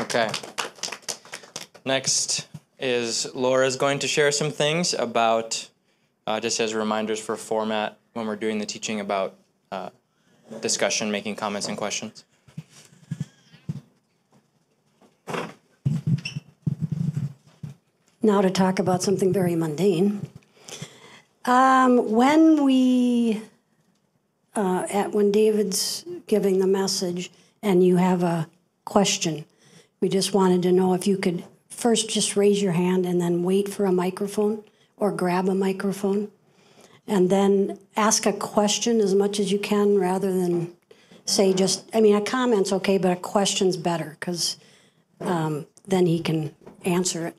Okay. Next is Laura's going to share some things about, uh, just as reminders for format when we're doing the teaching about uh, discussion, making comments and questions. Now to talk about something very mundane. Um, when we, uh, at when David's giving the message and you have a question, we just wanted to know if you could first just raise your hand and then wait for a microphone or grab a microphone and then ask a question as much as you can rather than say just, I mean, a comment's okay, but a question's better because um, then he can answer it.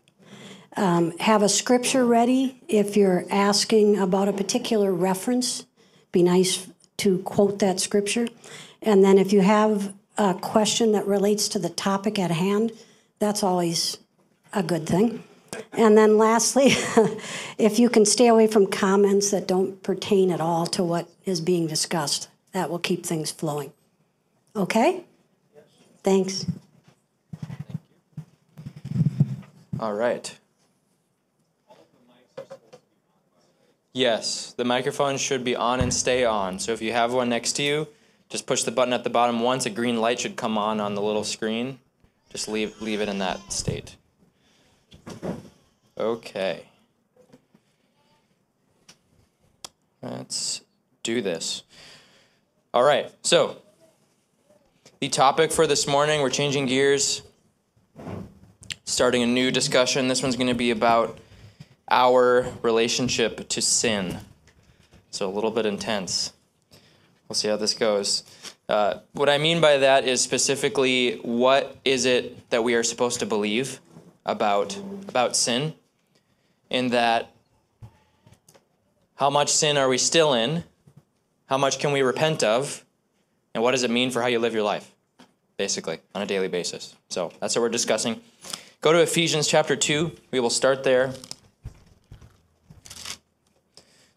Um, have a scripture ready if you're asking about a particular reference. Be nice to quote that scripture. And then if you have a question that relates to the topic at hand, that's always a good thing. And then lastly, if you can stay away from comments that don't pertain at all to what is being discussed, that will keep things flowing. Okay? Thanks. All right. Yes, the microphone should be on and stay on. So if you have one next to you, just push the button at the bottom once. A green light should come on on the little screen. Just leave leave it in that state. Okay. Let's do this. All right. So, the topic for this morning, we're changing gears, starting a new discussion. This one's going to be about our relationship to sin. So, a little bit intense. We'll see how this goes. Uh, what I mean by that is specifically what is it that we are supposed to believe about about sin? In that how much sin are we still in? How much can we repent of? And what does it mean for how you live your life basically on a daily basis? So that's what we're discussing. Go to ephesians chapter 2 we will start there.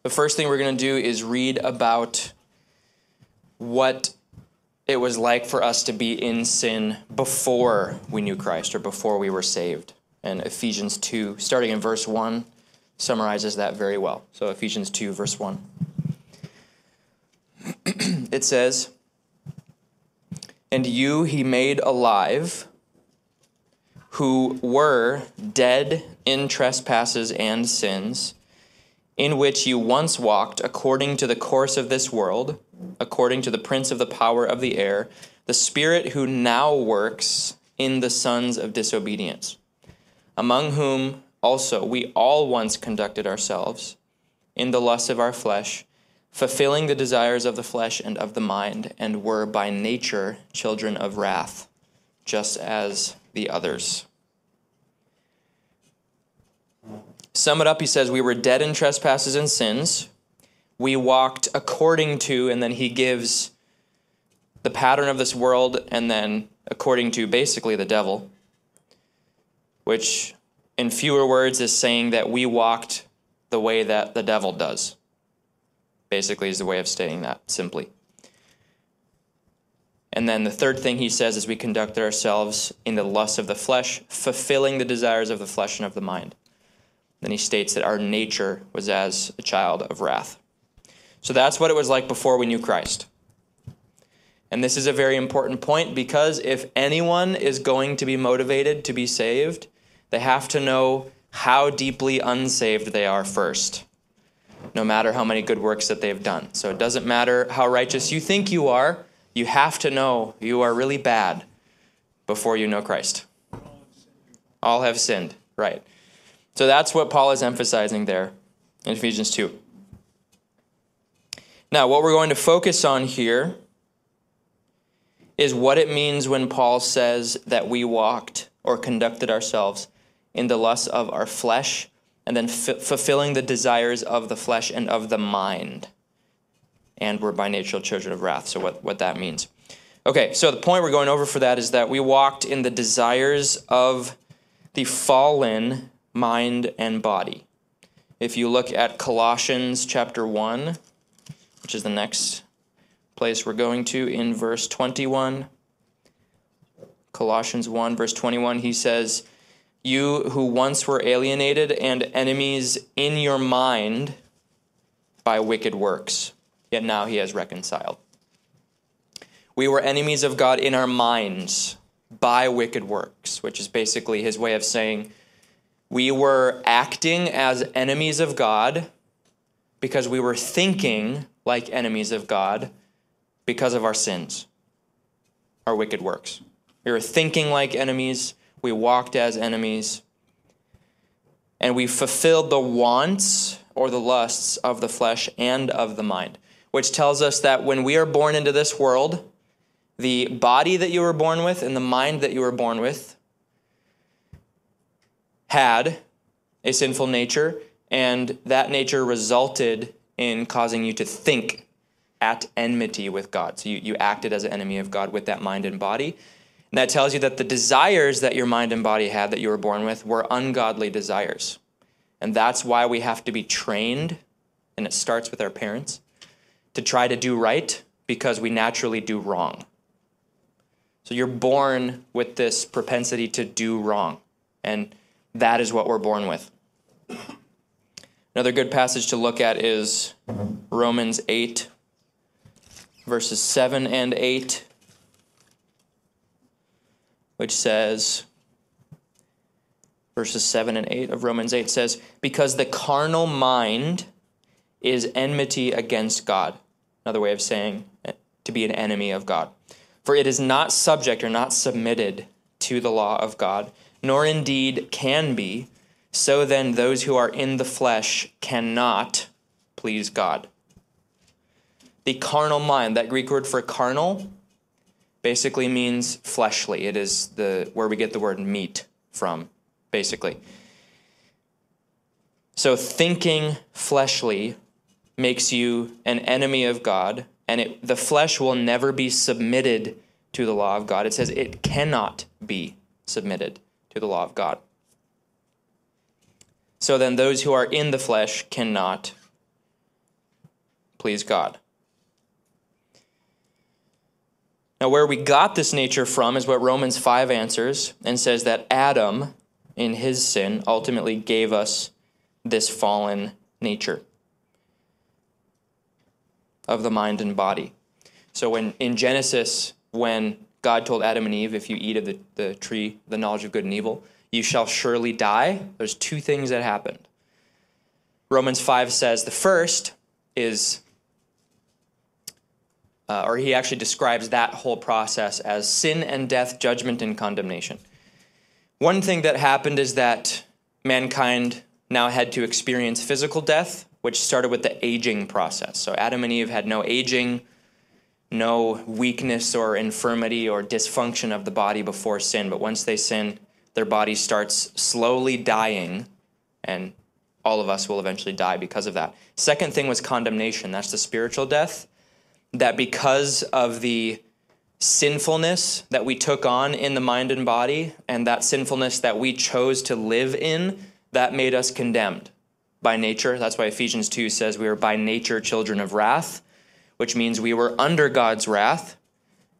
The first thing we're going to do is read about what it was like for us to be in sin before we knew Christ or before we were saved. And Ephesians 2, starting in verse 1, summarizes that very well. So, Ephesians 2, verse 1. it says, And you he made alive who were dead in trespasses and sins, in which you once walked according to the course of this world, according to the prince of the power of the air, the spirit who now works in the sons of disobedience among whom also we all once conducted ourselves in the lusts of our flesh, fulfilling the desires of the flesh and of the mind, and were by nature children of wrath, just as the others. Sum it up, he says, We were dead in trespasses and sins. We walked according to, and then he gives the pattern of this world, and then according to basically the devil which in fewer words is saying that we walked the way that the devil does. Basically, is the way of stating that simply. And then the third thing he says is we conducted ourselves in the lust of the flesh, fulfilling the desires of the flesh and of the mind. Then he states that our nature was as a child of wrath. So that's what it was like before we knew Christ. And this is a very important point because if anyone is going to be motivated to be saved, they have to know how deeply unsaved they are first, no matter how many good works that they've done. So it doesn't matter how righteous you think you are, you have to know you are really bad before you know Christ. All have sinned, right. So that's what Paul is emphasizing there in Ephesians 2. Now, what we're going to focus on here is what it means when Paul says that we walked or conducted ourselves in the lusts of our flesh, and then f- fulfilling the desires of the flesh and of the mind. And we're by nature children of wrath. So, what, what that means. Okay, so the point we're going over for that is that we walked in the desires of the fallen mind and body. If you look at Colossians chapter 1, which is the next place we're going to in verse 21, Colossians 1, verse 21, he says, You who once were alienated and enemies in your mind by wicked works, yet now he has reconciled. We were enemies of God in our minds by wicked works, which is basically his way of saying we were acting as enemies of God because we were thinking like enemies of God because of our sins, our wicked works. We were thinking like enemies, we walked as enemies, and we fulfilled the wants or the lusts of the flesh and of the mind, which tells us that when we are born into this world, the body that you were born with and the mind that you were born with had a sinful nature, and that nature resulted in causing you to think at enmity with God. So you, you acted as an enemy of God with that mind and body. And that tells you that the desires that your mind and body had that you were born with were ungodly desires. And that's why we have to be trained, and it starts with our parents, to try to do right because we naturally do wrong. So you're born with this propensity to do wrong. And that is what we're born with. Another good passage to look at is Romans 8, verses 7 and 8, which says, verses 7 and 8 of Romans 8 says, Because the carnal mind is enmity against God. Another way of saying to be an enemy of God. For it is not subject or not submitted to the law of God, nor indeed can be. So then, those who are in the flesh cannot please God. The carnal mind, that Greek word for carnal, basically means fleshly. It is the where we get the word meat from, basically. So thinking fleshly makes you an enemy of God, and it, the flesh will never be submitted to the law of God. It says it cannot be submitted to the law of God. So then, those who are in the flesh cannot please God. Now, where we got this nature from is what Romans 5 answers and says that Adam, in his sin, ultimately gave us this fallen nature of the mind and body. So, when in Genesis, when God told Adam and Eve, if you eat of the, the tree, the knowledge of good and evil, you shall surely die. There's two things that happened. Romans 5 says the first is, uh, or he actually describes that whole process as sin and death, judgment and condemnation. One thing that happened is that mankind now had to experience physical death, which started with the aging process. So Adam and Eve had no aging, no weakness or infirmity or dysfunction of the body before sin, but once they sin, their body starts slowly dying, and all of us will eventually die because of that. Second thing was condemnation. That's the spiritual death. That because of the sinfulness that we took on in the mind and body, and that sinfulness that we chose to live in, that made us condemned by nature. That's why Ephesians 2 says we are by nature children of wrath, which means we were under God's wrath,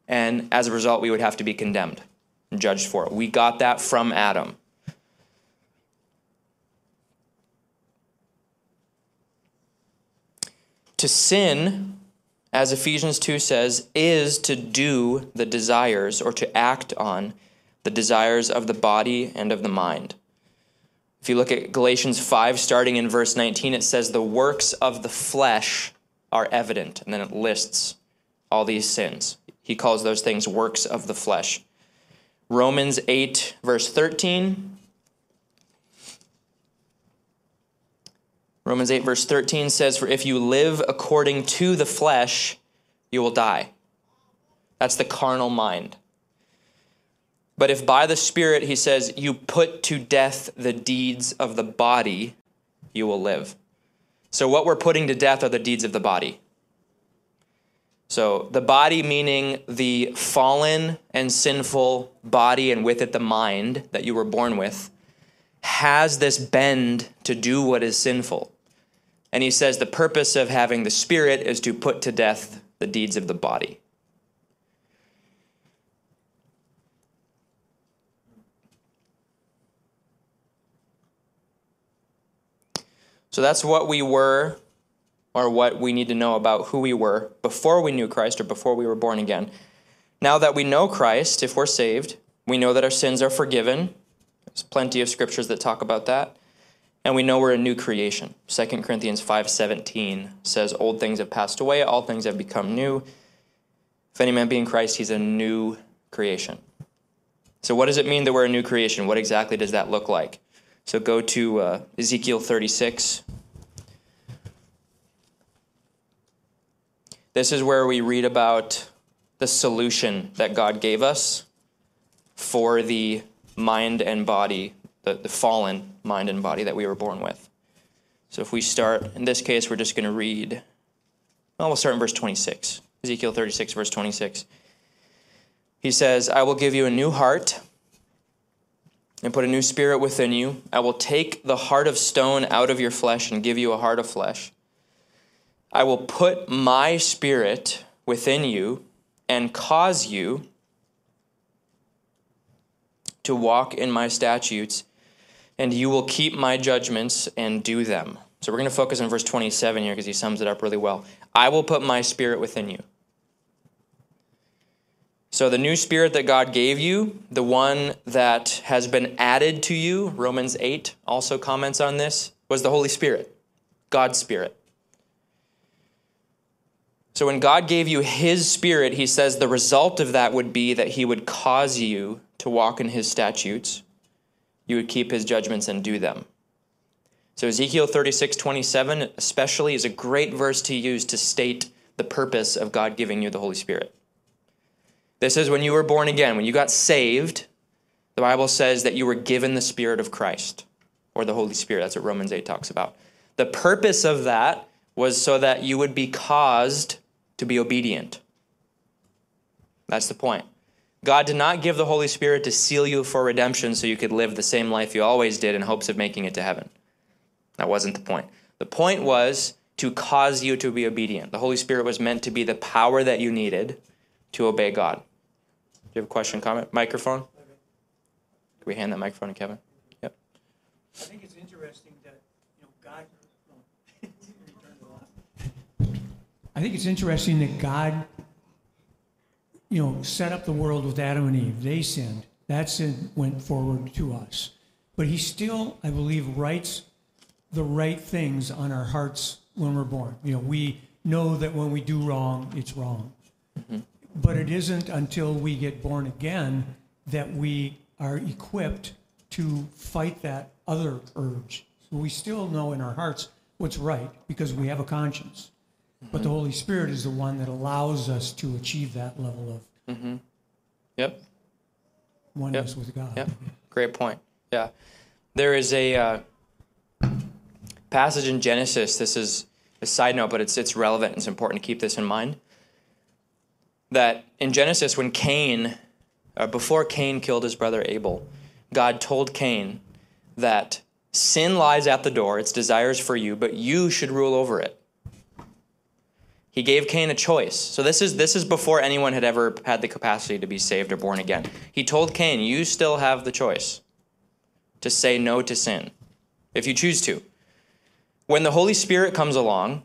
and as a result, we would have to be condemned judged for it. We got that from Adam. To sin, as Ephesians 2 says, is to do the desires or to act on the desires of the body and of the mind. If you look at Galatians 5, starting in verse 19, it says, The works of the flesh are evident. And then it lists all these sins. He calls those things works of the flesh. Romans 8, verse 13. Romans 8, verse 13 says, For if you live according to the flesh, you will die. That's the carnal mind. But if by the Spirit, he says, you put to death the deeds of the body, you will live. So, what we're putting to death are the deeds of the body. So the body meaning the fallen and sinful body and with it the mind that you were born with has this bend to do what is sinful. And he says the purpose of having the spirit is to put to death the deeds of the body. So that's what we were or what we need to know about who we were before we knew Christ or before we were born again. Now that we know Christ, if we're saved, we know that our sins are forgiven. There's plenty of scriptures that talk about that. And we know we're a new creation. 2 Corinthians 5:17 says old things have passed away, all things have become new. If any man be in Christ, he's a new creation. So what does it mean that we're a new creation? What exactly does that look like? So go to uh, Ezekiel 36. This is where we read about the solution that God gave us for the mind and body, the, the fallen mind and body that we were born with. So if we start, in this case, we're just going to read, well, we'll start in verse 26. Ezekiel 36, verse 26. He says, I will give you a new heart and put a new spirit within you. I will take the heart of stone out of your flesh and give you a heart of flesh. I will put my spirit within you and cause you to walk in my statutes, and you will keep my judgments and do them. So we're going to focus on verse 27 here because he sums it up really well. I will put my spirit within you. So, the new spirit that God gave you, the one that has been added to you, Romans 8 also comments on this, was the Holy Spirit, God's Spirit. So, when God gave you His Spirit, He says the result of that would be that He would cause you to walk in His statutes, you would keep His judgments and do them. So, Ezekiel 36 27, especially, is a great verse to use to state the purpose of God giving you the Holy Spirit. This is when you were born again. When you got saved, the Bible says that you were given the Spirit of Christ or the Holy Spirit. That's what Romans 8 talks about. The purpose of that was so that you would be caused to be obedient. That's the point. God did not give the Holy Spirit to seal you for redemption so you could live the same life you always did in hopes of making it to heaven. That wasn't the point. The point was to cause you to be obedient. The Holy Spirit was meant to be the power that you needed to obey God Do you have a question, comment? Microphone? Can we hand that microphone to Kevin? Yep. I think it's interesting that, you know, God. I think it's interesting that God, you know, set up the world with Adam and Eve. They sinned. That sin went forward to us. But He still, I believe, writes the right things on our hearts when we're born. You know, we know that when we do wrong, it's wrong. Mm-hmm. But it isn't until we get born again that we are equipped to fight that other urge. So we still know in our hearts what's right because we have a conscience. But the Holy Spirit is the one that allows us to achieve that level of mm-hmm. yep. oneness yep. with God. Yep. Great point. Yeah. There is a uh, passage in Genesis. This is a side note, but it's, it's relevant. And it's important to keep this in mind that in Genesis, when Cain, uh, before Cain killed his brother Abel, God told Cain that sin lies at the door, its desires for you, but you should rule over it. He gave Cain a choice. So this is this is before anyone had ever had the capacity to be saved or born again. He told Cain, "You still have the choice to say no to sin if you choose to." When the Holy Spirit comes along,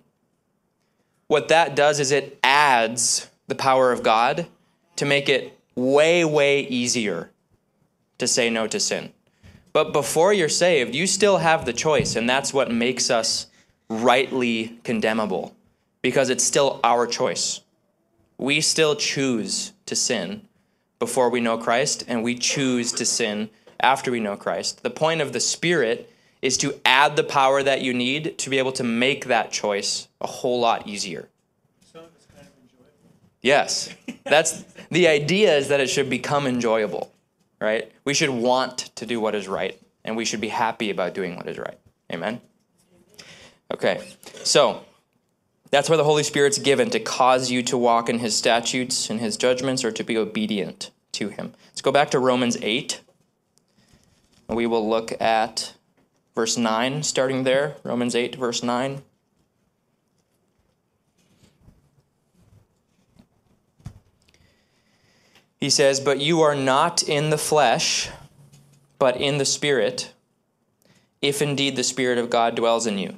what that does is it adds the power of God to make it way, way easier to say no to sin. But before you're saved, you still have the choice, and that's what makes us rightly condemnable because it's still our choice. We still choose to sin before we know Christ, and we choose to sin after we know Christ. The point of the Spirit is to add the power that you need to be able to make that choice a whole lot easier. Yes. That's the idea is that it should become enjoyable, right? We should want to do what is right, and we should be happy about doing what is right. Amen? Okay. So, that's where the Holy Spirit's given to cause you to walk in his statutes and his judgments or to be obedient to him. Let's go back to Romans 8. We will look at verse 9, starting there. Romans 8, verse 9. He says, But you are not in the flesh, but in the Spirit, if indeed the Spirit of God dwells in you.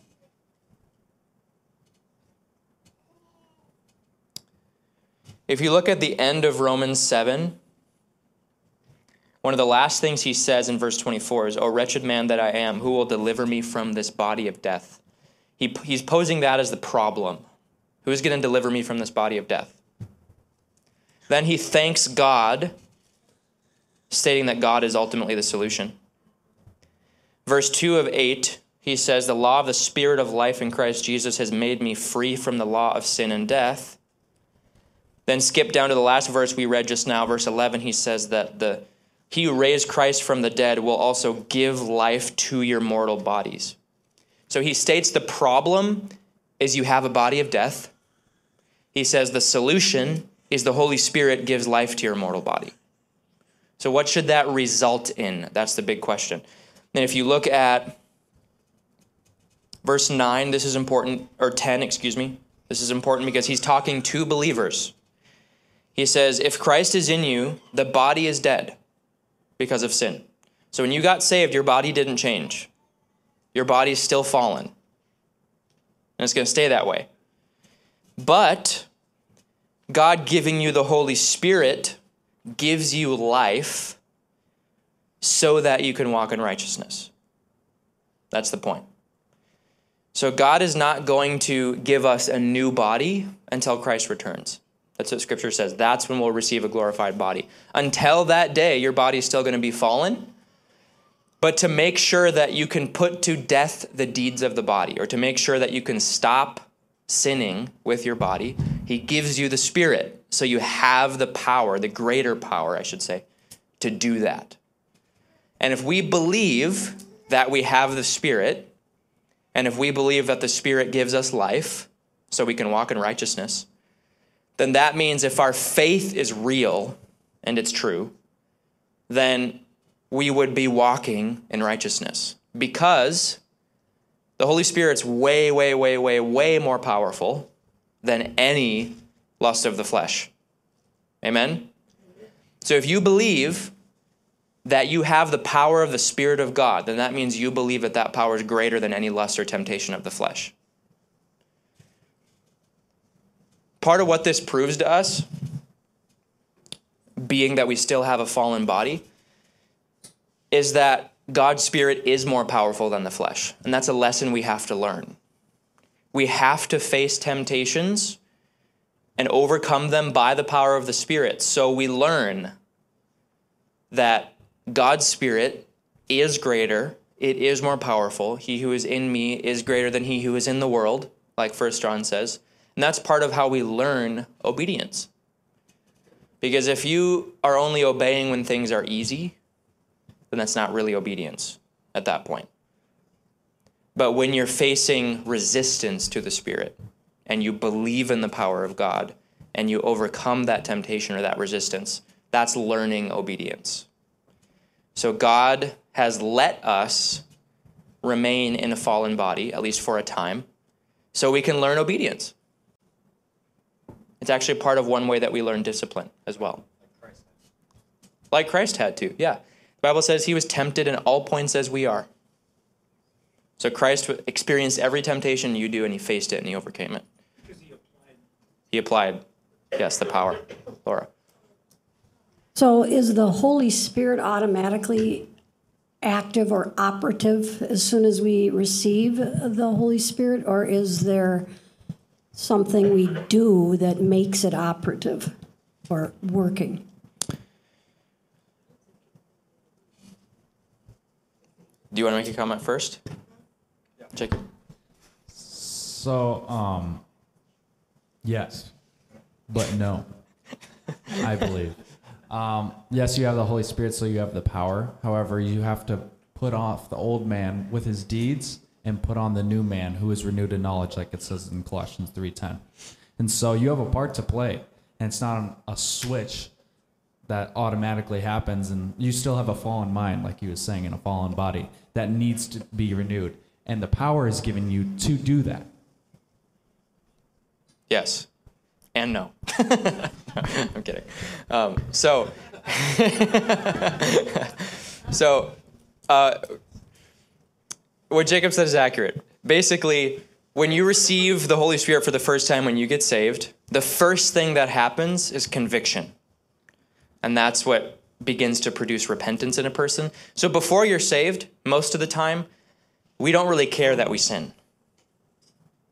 If you look at the end of Romans 7, one of the last things he says in verse 24 is, O wretched man that I am, who will deliver me from this body of death? He, he's posing that as the problem. Who's going to deliver me from this body of death? Then he thanks God, stating that God is ultimately the solution. Verse 2 of 8, he says, The law of the Spirit of life in Christ Jesus has made me free from the law of sin and death. Then skip down to the last verse we read just now, verse 11. He says that the he who raised Christ from the dead will also give life to your mortal bodies. So he states the problem is you have a body of death. He says the solution is the Holy Spirit gives life to your mortal body. So what should that result in? That's the big question. And if you look at verse 9, this is important, or 10, excuse me. This is important because he's talking to believers. He says, If Christ is in you, the body is dead because of sin. So when you got saved, your body didn't change. Your body's still fallen. And it's going to stay that way. But God giving you the Holy Spirit gives you life so that you can walk in righteousness. That's the point. So God is not going to give us a new body until Christ returns. That's what scripture says. That's when we'll receive a glorified body. Until that day, your body is still going to be fallen. But to make sure that you can put to death the deeds of the body, or to make sure that you can stop sinning with your body, he gives you the Spirit. So you have the power, the greater power, I should say, to do that. And if we believe that we have the Spirit, and if we believe that the Spirit gives us life, so we can walk in righteousness, then that means if our faith is real and it's true, then we would be walking in righteousness because the Holy Spirit's way, way, way, way, way more powerful than any lust of the flesh. Amen? So if you believe that you have the power of the Spirit of God, then that means you believe that that power is greater than any lust or temptation of the flesh. Part of what this proves to us, being that we still have a fallen body, is that God's Spirit is more powerful than the flesh. And that's a lesson we have to learn. We have to face temptations and overcome them by the power of the Spirit. So we learn that God's Spirit is greater, it is more powerful. He who is in me is greater than he who is in the world, like First John says. And that's part of how we learn obedience. Because if you are only obeying when things are easy, then that's not really obedience at that point. But when you're facing resistance to the Spirit and you believe in the power of God and you overcome that temptation or that resistance, that's learning obedience. So God has let us remain in a fallen body, at least for a time, so we can learn obedience. It's actually part of one way that we learn discipline as well. Like Christ had to, yeah. The Bible says he was tempted in all points as we are. So Christ experienced every temptation you do and he faced it and he overcame it. He applied. he applied, yes, the power. Laura. So is the Holy Spirit automatically active or operative as soon as we receive the Holy Spirit, or is there something we do that makes it operative or working? Do you want to make a comment first? Yeah. Jacob. So, um, yes, but no, I believe. Um, yes, you have the Holy Spirit, so you have the power. However, you have to put off the old man with his deeds and put on the new man who is renewed in knowledge like it says in Colossians 3:10. And so you have a part to play and it's not a switch that automatically happens and you still have a fallen mind like he was saying in a fallen body that needs to be renewed and the power is given you to do that. Yes. And no. I'm kidding. Um, so, so uh, what Jacob said is accurate. Basically, when you receive the Holy Spirit for the first time when you get saved, the first thing that happens is conviction. And that's what begins to produce repentance in a person. So before you're saved, most of the time, we don't really care that we sin.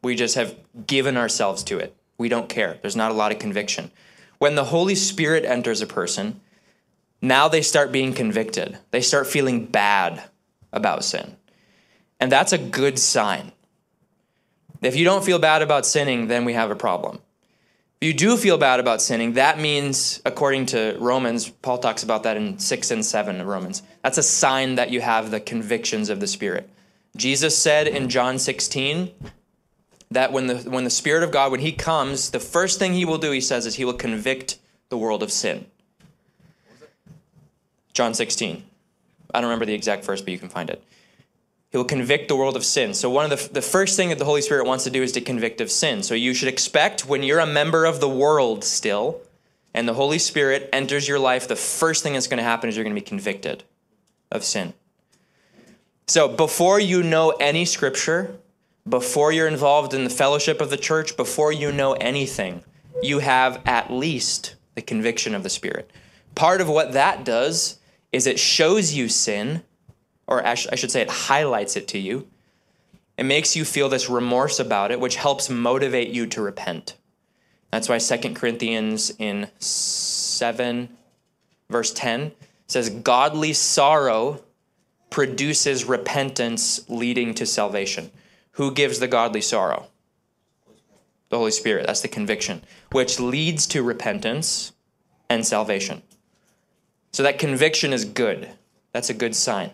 We just have given ourselves to it. We don't care. There's not a lot of conviction. When the Holy Spirit enters a person, now they start being convicted. They start feeling bad about sin. And that's a good sign. If you don't feel bad about sinning, then we have a problem. If you do feel bad about sinning, that means, according to Romans, Paul talks about that in 6 and 7 of Romans, that's a sign that you have the convictions of the Spirit. Jesus said in John 16 that when the, when the Spirit of God, when He comes, the first thing He will do, He says, is He will convict the world of sin. John 16. I don't remember the exact verse, but you can find it. He will convict the world of sin. So, one of the, the first thing that the Holy Spirit wants to do is to convict of sin. So, you should expect when you're a member of the world still, and the Holy Spirit enters your life, the first thing that's going to happen is you're going to be convicted of sin. So, before you know any scripture, before you're involved in the fellowship of the church, before you know anything, you have at least the conviction of the Spirit. Part of what that does is it shows you sin or I should say, it highlights it to you. It makes you feel this remorse about it, which helps motivate you to repent. That's why 2 Corinthians in 7, verse 10 says, Godly sorrow produces repentance leading to salvation. Who gives the godly sorrow? The Holy Spirit. That's the conviction, which leads to repentance and salvation. So that conviction is good. That's a good sign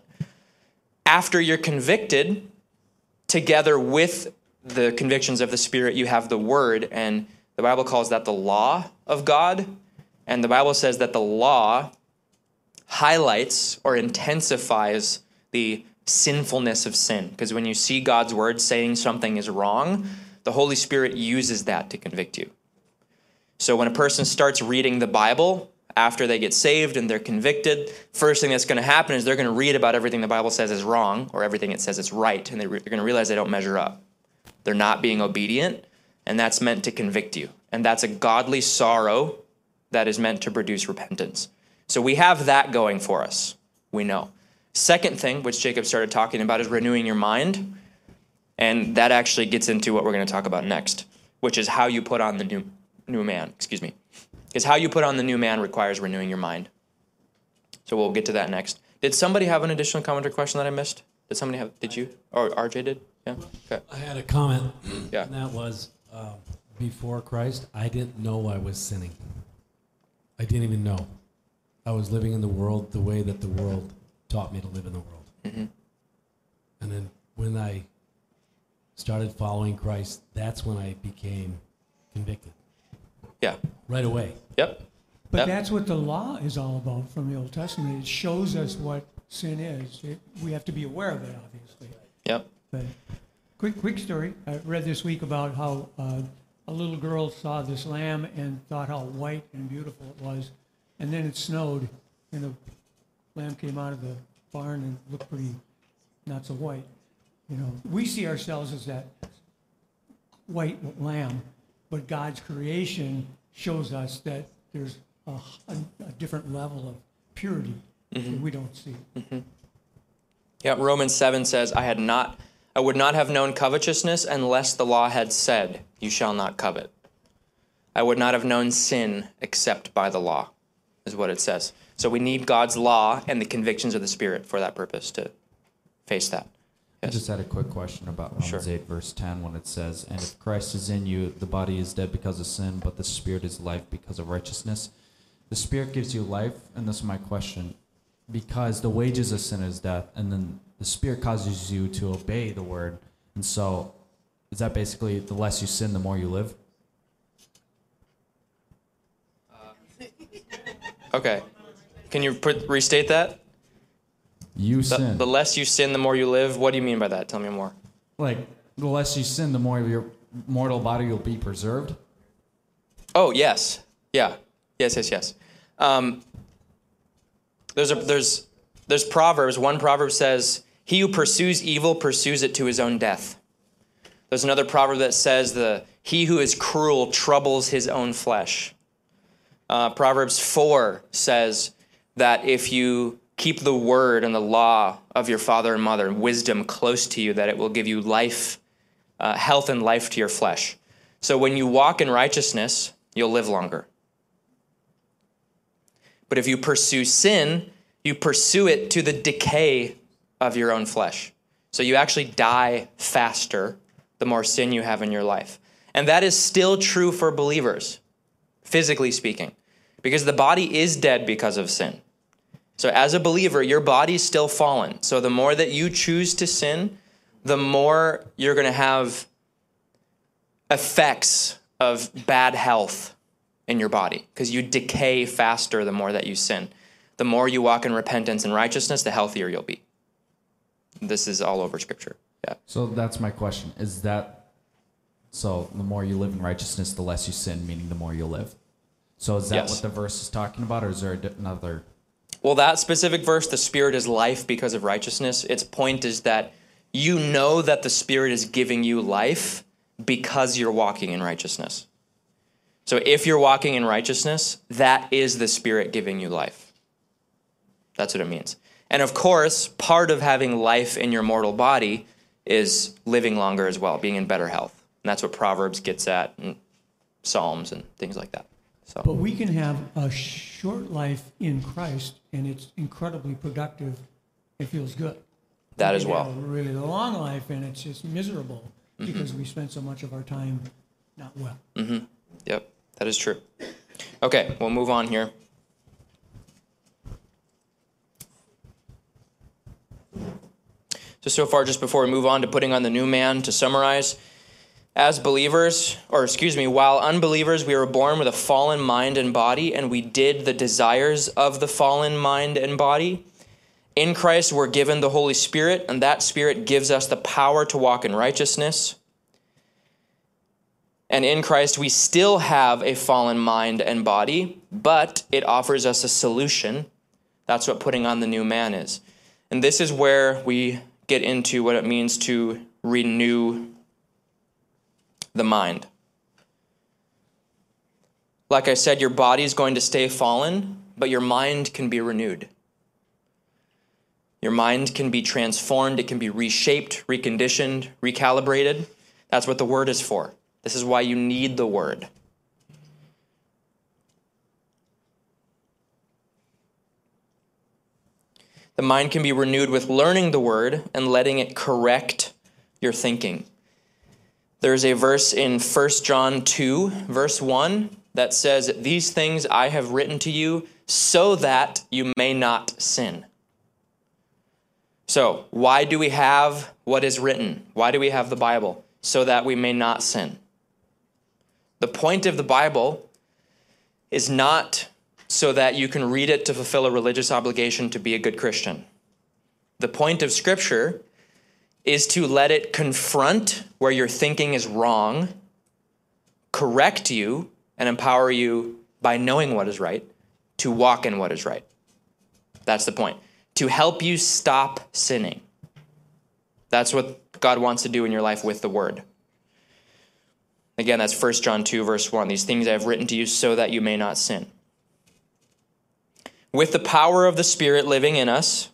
after you're convicted, together with the convictions of the Spirit, you have the Word, and the Bible calls that the law of God. And the Bible says that the law highlights or intensifies the sinfulness of sin. Because when you see God's Word saying something is wrong, the Holy Spirit uses that to convict you. So when a person starts reading the Bible, after they get saved and they're convicted, first thing that's going to happen is they're going to read about everything the Bible says is wrong or everything it says is right, and they're going to realize they don't measure up. They're not being obedient, and that's meant to convict you. And that's a godly sorrow that is meant to produce repentance. So we have that going for us. We know. Second thing, which Jacob started talking about, is renewing your mind. And that actually gets into what we're going to talk about next, which is how you put on the new, new man. Excuse me is how you put on the new man requires renewing your mind. So we'll get to that next. Did somebody have an additional comment or question that I missed? Did somebody have? Did you? Or RJ did? Yeah. Okay. I had a comment. Yeah. And that was uh, before Christ, I didn't know I was sinning. I didn't even know. I was living in the world the way that the world taught me to live in the world. Mm-hmm. And then when I started following Christ, that's when I became convicted Yeah. right away. Yep. But Yep. that's what the law is all about from the Old Testament. It shows us what sin is. It, we have to be aware of it, obviously. Yep. But quick, quick story. I read this week about how uh, a little girl saw this lamb and thought how white and beautiful it was, and then it snowed, and the lamb came out of the barn and looked pretty not so white. You know, we see ourselves as that white lamb, but God's creation shows us that there's a, a, a different level of purity that mm-hmm. we don't see. Mm-hmm. Yeah, Romans seven says, "I had not, I would not have known covetousness unless the law had said, You shall not covet." I would not have known sin except by the law, is what it says. So we need God's law and the convictions of the Spirit for that purpose to face that. I just had a quick question about Romans Sure. 8, verse 10, when it says, And if Christ is in you, the body is dead because of sin, but the spirit is life because of righteousness. The spirit gives you life, and this is my question. Because the wages of sin is death, and then the Spirit causes you to obey the word. And so, is that basically the less you sin, the more you live? Okay. Can you put, restate that? You The, sin. the less you sin, the more you live. What do you mean by that? Tell me more. like, the less you sin, the more your mortal body will be preserved. Oh yes, yeah, yes, yes, yes. Um, there's a there's there's proverbs. One proverb says, "He who pursues evil pursues it to his own death." There's another proverb that says, "The he who is cruel troubles his own flesh." Uh, proverbs four says that if you keep the word and the law of your father and mother, and wisdom close to you, that it will give you life, uh, health, and life to your flesh. So when you walk in righteousness, you'll live longer. But if you pursue sin, you pursue it to the decay of your own flesh. So you actually die faster the more sin you have in your life. And that is still true for believers, physically speaking, because the body is dead because of sin. So as a believer, your body's still fallen. So the more that you choose to sin, the more you're going to have effects of bad health in your body because you decay faster the more that you sin. The more you walk in repentance and righteousness, the healthier you'll be. This is all over scripture. Yeah. So that's my question. Is that so? The more you live in righteousness, the less you sin, meaning the more you'll live. So is that Yes. what the verse is talking about, or is there another? Well, that specific verse, the Spirit is life because of righteousness, its point is that you know that the Spirit is giving you life because you're walking in righteousness. So if you're walking in righteousness, that is the Spirit giving you life. That's what it means. And of course, part of having life in your mortal body is living longer as well, being in better health. And that's what Proverbs gets at, and Psalms, and things like that. So. But we can have a short life in Christ, and it's incredibly productive. It feels good. That We as well. have a really long life, and it's just miserable mm-hmm. because we spend so much of our time not well. Mm-hmm. Yep, that is true. Okay, we'll move on here. So, so far, just before we move on to putting on the new man, to summarize, as believers, or excuse me, while unbelievers, we were born with a fallen mind and body, and we did the desires of the fallen mind and body. In Christ, we're given the Holy Spirit, and that Spirit gives us the power to walk in righteousness. And in Christ, we still have a fallen mind and body, but it offers us a solution. That's what putting on the new man is. And this is where we get into what it means to renew the mind. Like I said, your body is going to stay fallen, but your mind can be renewed. Your mind can be transformed, it can be reshaped, reconditioned, recalibrated. That's what the word is for. This is why you need the word. The mind can be renewed with learning the word and letting it correct your thinking. There's a verse in 1 John 2, verse 1, that says, These things I have written to you so that you may not sin. So, why do we have what is written? Why do we have the Bible? So that we may not sin. The point of the Bible is not so that you can read it to fulfill a religious obligation to be a good Christian. The point of Scripture is to let it confront where your thinking is wrong, correct you, and empower you by knowing what is right to walk in what is right. That's the point. To help you stop sinning. That's what God wants to do in your life with the Word. Again, that's 1 John 2, verse 1. These things I have written to you so that you may not sin. With the power of the Spirit living in us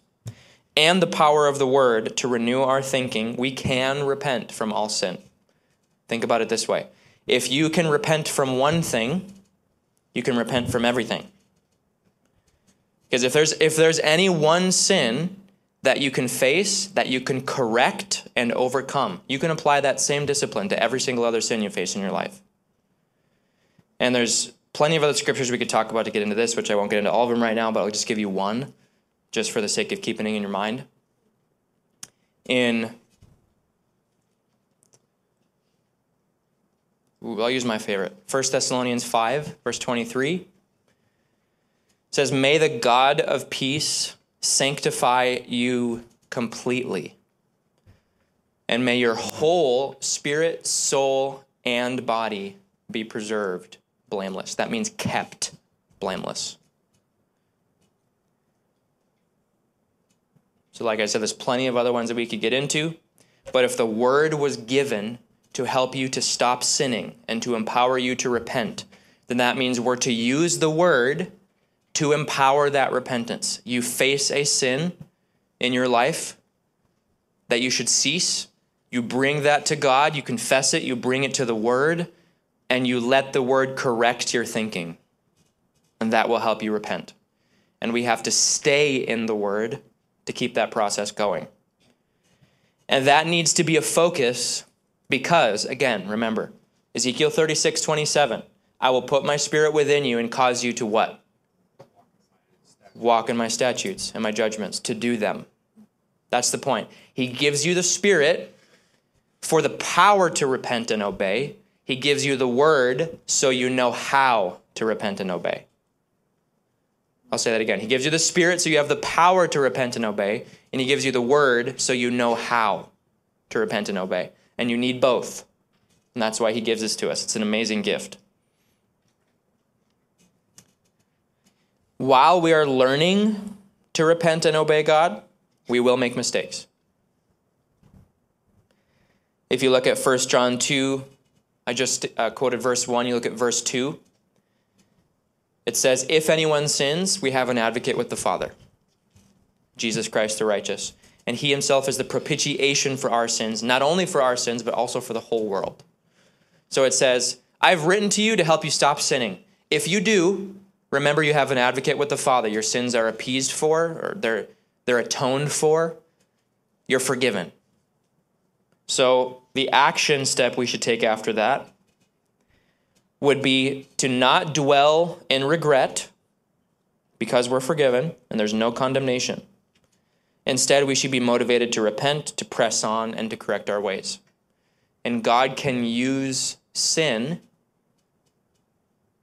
and the power of the Word to renew our thinking, we can repent from all sin. Think about it this way if you can repent from one thing, you can repent from everything. Because if there's, if there's any one sin that you can face, that you can correct and overcome, you can apply that same discipline to every single other sin you face in your life. And there's plenty of other scriptures we could talk about to get into this, which I won't get into all of them right now, but I'll just give you one just for the sake of keeping it in your mind. in Ooh, I'll use my favorite. 1 Thessalonians 5, verse 23 says, May the God of peace sanctify you completely, and may your whole spirit, soul, and body be preserved blameless. That means kept blameless. So, like I said, there's plenty of other ones that we could get into. But if the word was given to help you to stop sinning and to empower you to repent, then that means we're to use the word to empower that repentance. You face a sin in your life that you should cease. You bring that to God, you confess it, you bring it to the word, and you let the word correct your thinking. And that will help you repent. And we have to stay in the word to keep that process going. And that needs to be a focus because, again, remember, Ezekiel 36, 27, I will put my spirit within you and cause you to what? Walk in my statutes and my judgments, to do them. That's the point. He gives you the spirit for the power to repent and obey. He gives you the word so you know how to repent and obey. I'll say that again. He gives you the Spirit so you have the power to repent and obey, and He gives you the Word so you know how to repent and obey. And you need both. And that's why He gives this to us. It's an amazing gift. While we are learning to repent and obey God, we will make mistakes. If you look at 1 John 2, I just uh, quoted verse 1, you look at verse 2. It says, If anyone sins, we have an advocate with the Father, Jesus Christ the righteous. And he himself is the propitiation for our sins, not only for our sins, but also for the whole world. So it says, I've written to you to help you stop sinning. If you do, remember you have an advocate with the Father. Your sins are appeased for, or they're, they're atoned for. You're forgiven. So the action step we should take after that would be to not dwell in regret because we're forgiven and there's no condemnation. Instead, we should be motivated to repent, to press on, and to correct our ways. And God can use sin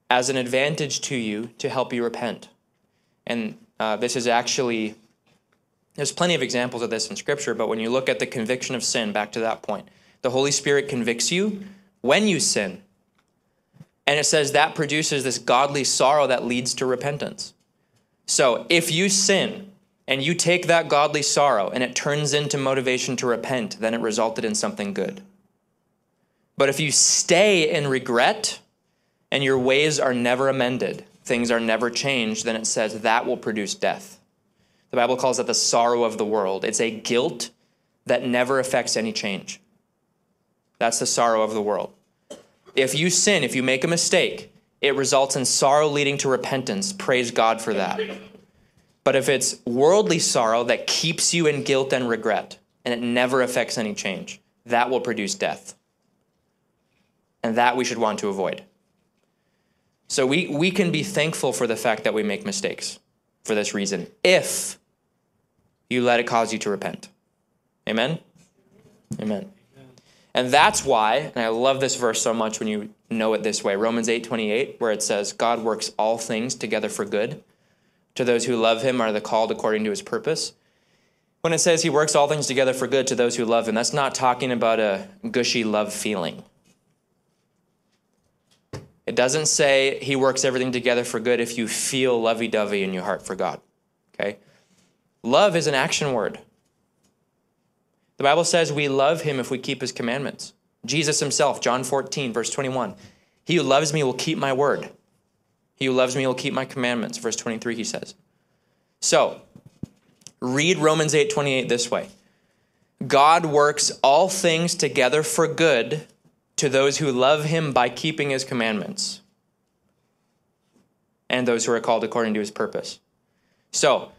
as an advantage to you to help you repent. And uh, this is actually, there's plenty of examples of this in Scripture, but when you look at the conviction of sin, back to that point, the Holy Spirit convicts you when you sin. And it says that produces this godly sorrow that leads to repentance. So if you sin and you take that godly sorrow and it turns into motivation to repent, then it resulted in something good. But if you stay in regret and your ways are never amended, things are never changed, then it says that will produce death. The Bible calls that the sorrow of the world. It's a guilt that never affects any change. That's the sorrow of the world. If you sin, if you make a mistake, it results in sorrow leading to repentance. Praise God for that. But if it's worldly sorrow that keeps you in guilt and regret, and it never affects any change, that will produce death. And that we should want to avoid. So we, we can be thankful for the fact that we make mistakes for this reason, if you let it cause you to repent. Amen? Amen. And that's why, and I love this verse so much when you know it this way Romans 8 28, where it says, God works all things together for good to those who love him are the called according to his purpose. When it says he works all things together for good to those who love him, that's not talking about a gushy love feeling. It doesn't say he works everything together for good if you feel lovey dovey in your heart for God. Okay? Love is an action word. The Bible says we love him if we keep his commandments. Jesus himself, John 14, verse 21. He who loves me will keep my word. He who loves me will keep my commandments. Verse 23, he says. So, read Romans 8 28 this way God works all things together for good to those who love him by keeping his commandments and those who are called according to his purpose. So,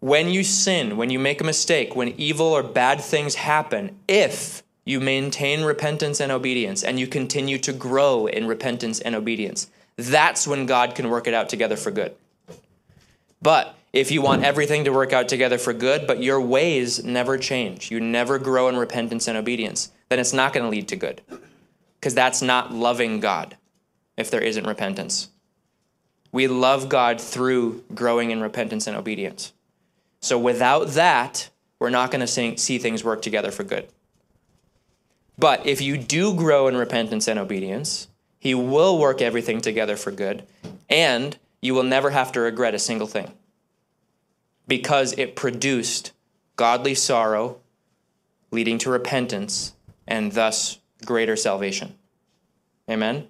when you sin, when you make a mistake, when evil or bad things happen, if you maintain repentance and obedience and you continue to grow in repentance and obedience, that's when God can work it out together for good. But If you want everything to work out together for good, but your ways never change, you never grow in repentance and obedience, then it's not going to lead to good. Because that's not loving God if there isn't repentance. We love God through growing in repentance and obedience. So without that, we're not going to see things work together for good. But if you do grow in repentance and obedience, He will work everything together for good, and you will never have to regret a single thing because it produced godly sorrow leading to repentance and thus greater salvation. Amen?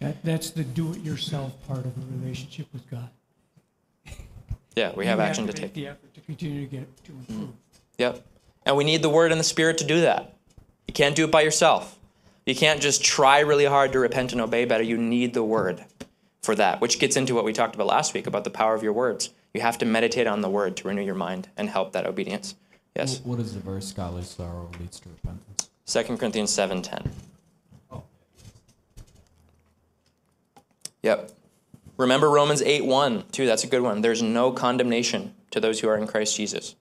That, that's the do-it-yourself part of a relationship with God. Yeah, we have You action to make take. The effort to continue to get to mm. improve. Yep. And we need the word and the spirit to do that. You can't do it by yourself. You can't just try really hard to repent and obey better. You need the word for that, which gets into what we talked about last week about the power of your words. You have to meditate on the word to renew your mind and help that obedience. Yes. What is the verse? Godly sorrow leads to repentance. 2 Corinthians 7:10. Yep. Remember Romans 8 1, too. That's a good one. There's no condemnation to those who are in Christ Jesus.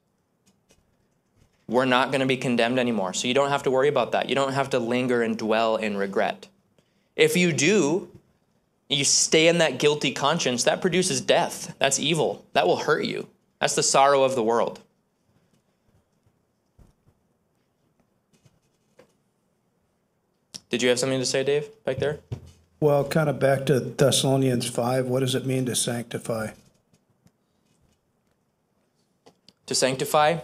We're not going to be condemned anymore. So you don't have to worry about that. You don't have to linger and dwell in regret. If you do, you stay in that guilty conscience, that produces death. That's evil. That will hurt you. That's the sorrow of the world. Did you have something to say, Dave, back there? Well, kind of back to Thessalonians 5, what does it mean to sanctify? To sanctify,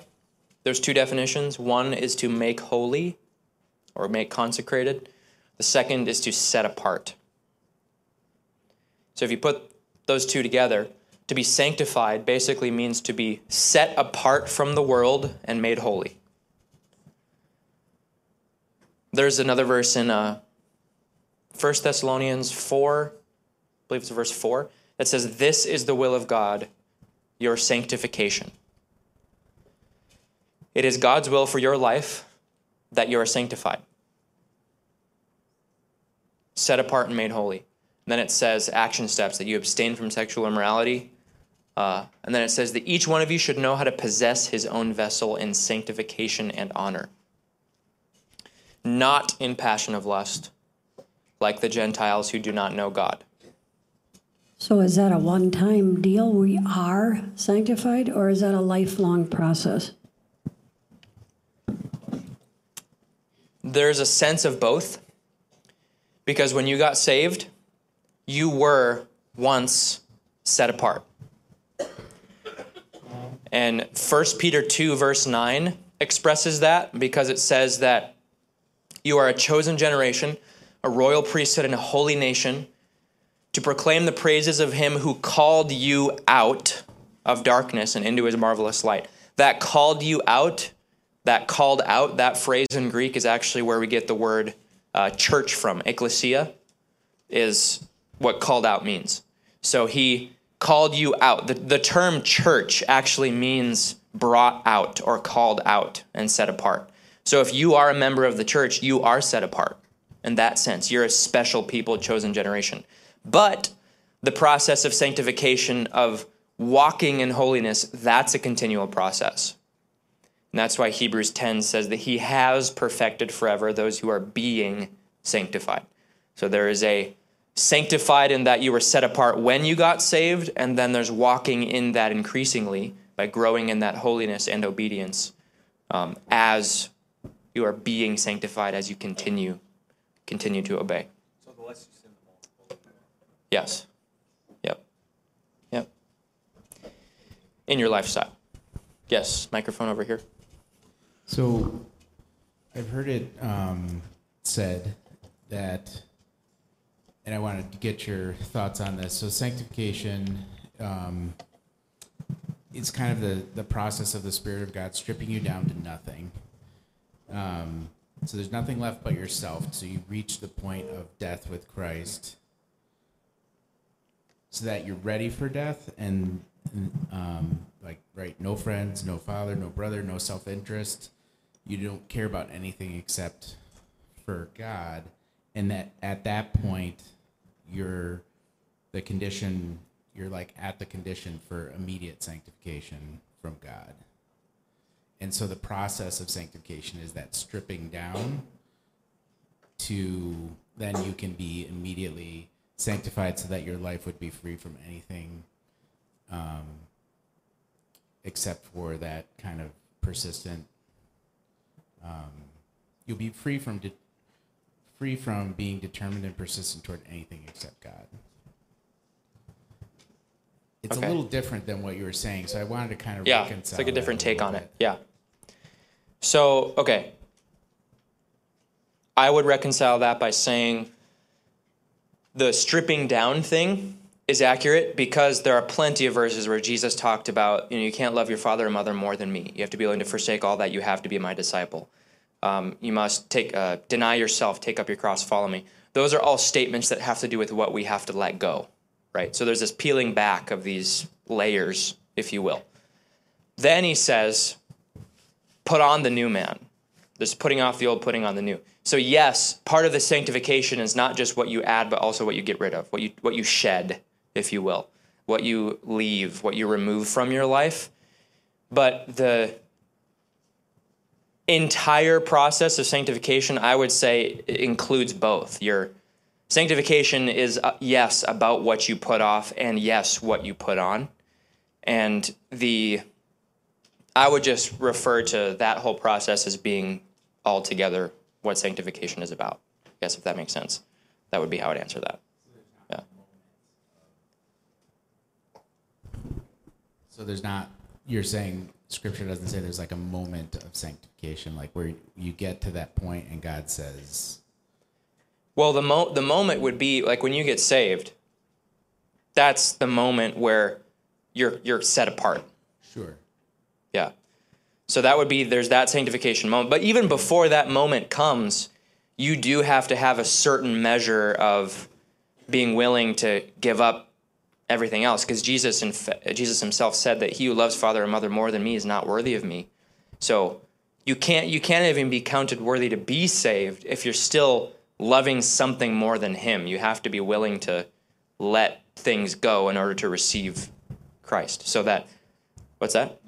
there's two definitions. One is to make holy or make consecrated. The second is to set apart. So if you put those two together, to be sanctified basically means to be set apart from the world and made holy. There's another verse in uh, 1 Thessalonians 4, I believe it's verse 4, that says, This is the will of God, your sanctification. It is God's will for your life that you are sanctified, set apart and made holy. And then it says action steps that you abstain from sexual immorality. Uh, and then it says that each one of you should know how to possess his own vessel in sanctification and honor, not in passion of lust, like the Gentiles who do not know God. So is that a one-time deal? We are sanctified, or is that a lifelong process? There's a sense of both because when you got saved, you were once set apart. And 1 Peter 2, verse 9 expresses that because it says that you are a chosen generation, a royal priesthood, and a holy nation to proclaim the praises of him who called you out of darkness and into his marvelous light. That called you out, that called out, that phrase in Greek is actually where we get the word uh, church from. Ecclesia is what called out means. So he called you out. The, the term church actually means brought out or called out and set apart. So if you are a member of the church, you are set apart in that sense. You're a special people, chosen generation. But the process of sanctification, of walking in holiness, that's a continual process. And that's why Hebrews 10 says that he has perfected forever those who are being sanctified. So there is a sanctified in that you were set apart when you got saved, and then there's walking in that increasingly by growing in that holiness and obedience um, as you are being sanctified as you continue continue to obey. So the less you sin, the more. Yes. Yep. Yep. In your lifestyle. Yes. Microphone over here. So, I've heard it um, said that, and I wanted to get your thoughts on this. So, sanctification um, is kind of the, the process of the Spirit of God stripping you down to nothing. Um, so, there's nothing left but yourself. So, you reach the point of death with Christ so that you're ready for death and um, like right no friends no father no brother no self-interest you don't care about anything except for god and that at that point you're the condition you're like at the condition for immediate sanctification from God. And so the process of sanctification is that stripping down to then you can be immediately sanctified so that your life would be free from anything um, except for that kind of persistent um, you'll be free from de- free from being determined and persistent toward anything except God. It's Okay. a little different than what you were saying, so I wanted to kind of reconcile Yeah, reconcile. it's like a different take on bit. it. Yeah. So, okay. I would reconcile that by saying the stripping down thing is accurate because there are plenty of verses where Jesus talked about, you know, you can't love your father and mother more than me. You have to be willing to forsake all that you have to be my disciple. Um, you must take uh, deny yourself, take up your cross, follow me. Those are all statements that have to do with what we have to let go, right? So there's this peeling back of these layers, if you will. Then he says, put on the new man. This putting off the old, putting on the new. So yes, part of the sanctification is not just what you add, but also what you get rid of, what you what you shed, if you will, what you leave, what you remove from your life. But the entire process of sanctification, I would say, includes both. Your sanctification is uh, yes about what you put off, and yes what you put on, and the I would just refer to that whole process as being altogether what sanctification is about. I guess if that makes sense, that would be how I'd answer that. Yeah. So there's not. You're saying Scripture doesn't say there's like a moment of sanctification, like where you get to that point and God says, Well, the mo- the moment would be like when you get saved. That's the moment where you're you're set apart. "Sure." Yeah. So that would be there's that sanctification moment. But even before that moment comes, you do have to have a certain measure of being willing to give up everything else because Jesus in Jesus himself said that he who loves father and mother more than me is not worthy of me. So you can't you can't even be counted worthy to be saved if you're still loving something more than him. You have to be willing to let things go in order to receive Christ. So that what's that?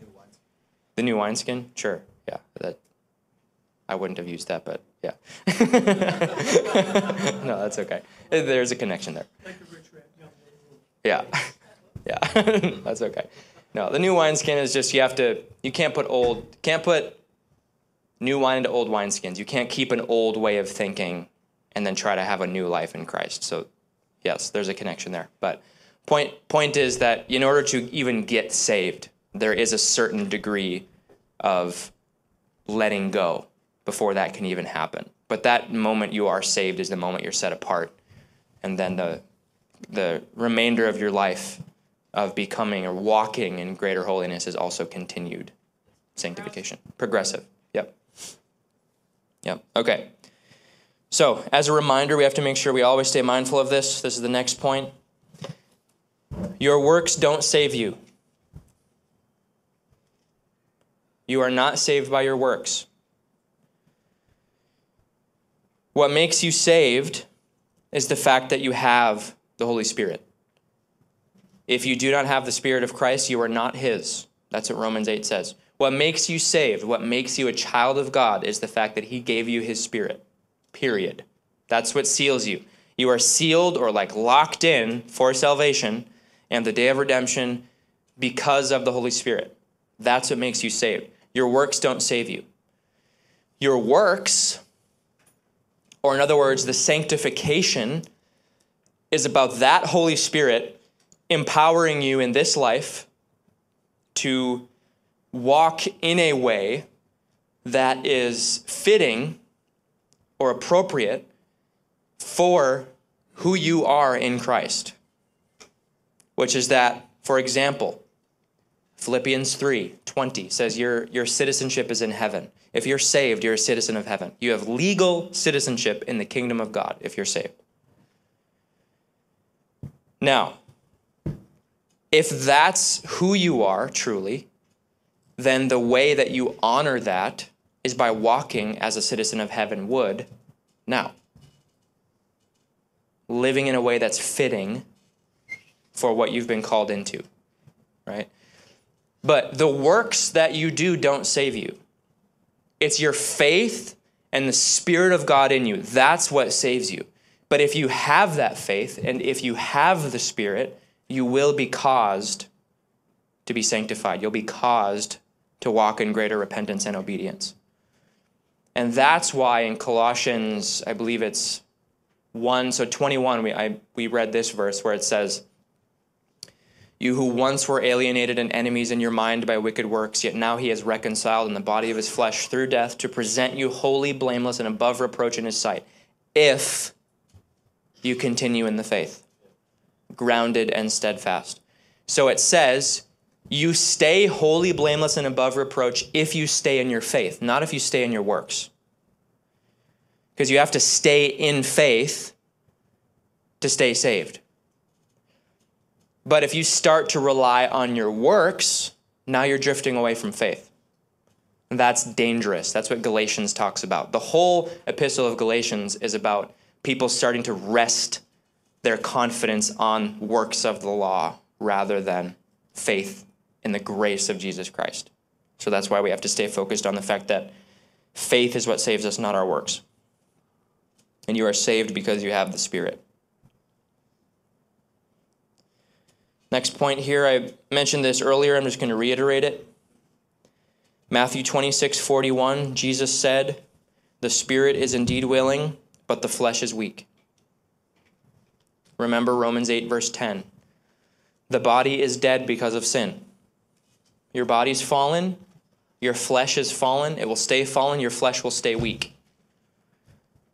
The new wineskin? Sure. Yeah. That I wouldn't have used that, but yeah. no, that's okay. There's a connection there. Yeah. Yeah. that's okay. No, the new wineskin is just you have to you can't put old can't put new wine into old wineskins. You can't keep an old way of thinking and then try to have a new life in Christ. So yes, there's a connection there. But point point is that in order to even get saved, there is a certain degree of letting go before that can even happen. But that moment you are saved is the moment you're set apart. And then the the remainder of your life of becoming or walking in greater holiness is also continued sanctification. Progressive. Yep. Yep. Okay. So, as a reminder, we have to make sure we always stay mindful of this. This is the next point. Your works don't save you. You are not saved by your works. What makes you saved is the fact that you have the Holy Spirit. If you do not have the Spirit of Christ, you are not His. That's what Romans 8 says. What makes you saved, what makes you a child of God, is the fact that He gave you His Spirit. Period. That's what seals you. You are sealed or like locked in for salvation and the day of redemption because of the Holy Spirit. That's what makes you saved. Your works don't save you. Your works, or in other words, the sanctification, is about that Holy Spirit empowering you in this life to walk in a way that is fitting or appropriate for who you are in Christ. Which is that, for example, Philippians 3 20 says your, your citizenship is in heaven. If you're saved, you're a citizen of heaven. You have legal citizenship in the kingdom of God if you're saved. Now, if that's who you are truly, then the way that you honor that is by walking as a citizen of heaven would now. Living in a way that's fitting for what you've been called into, right? But the works that you do don't save you. It's your faith and the Spirit of God in you. That's what saves you. But if you have that faith and if you have the Spirit, you will be caused to be sanctified. You'll be caused to walk in greater repentance and obedience. And that's why in Colossians, I believe it's 1, so 21, we, I, we read this verse where it says, You who once were alienated and enemies in your mind by wicked works, yet now he has reconciled in the body of his flesh through death to present you holy, blameless, and above reproach in his sight, if you continue in the faith, grounded and steadfast. So it says, you stay holy, blameless, and above reproach if you stay in your faith, not if you stay in your works. Because you have to stay in faith to stay saved. But if you start to rely on your works, now you're drifting away from faith. And that's dangerous. That's what Galatians talks about. The whole epistle of Galatians is about people starting to rest their confidence on works of the law rather than faith in the grace of Jesus Christ. So that's why we have to stay focused on the fact that faith is what saves us, not our works. And you are saved because you have the Spirit. Next point here, I mentioned this earlier, I'm just going to reiterate it. Matthew 26, 41, Jesus said, The Spirit is indeed willing, but the flesh is weak. Remember Romans 8, verse 10. The body is dead because of sin. Your body's fallen, your flesh is fallen, it will stay fallen, your flesh will stay weak.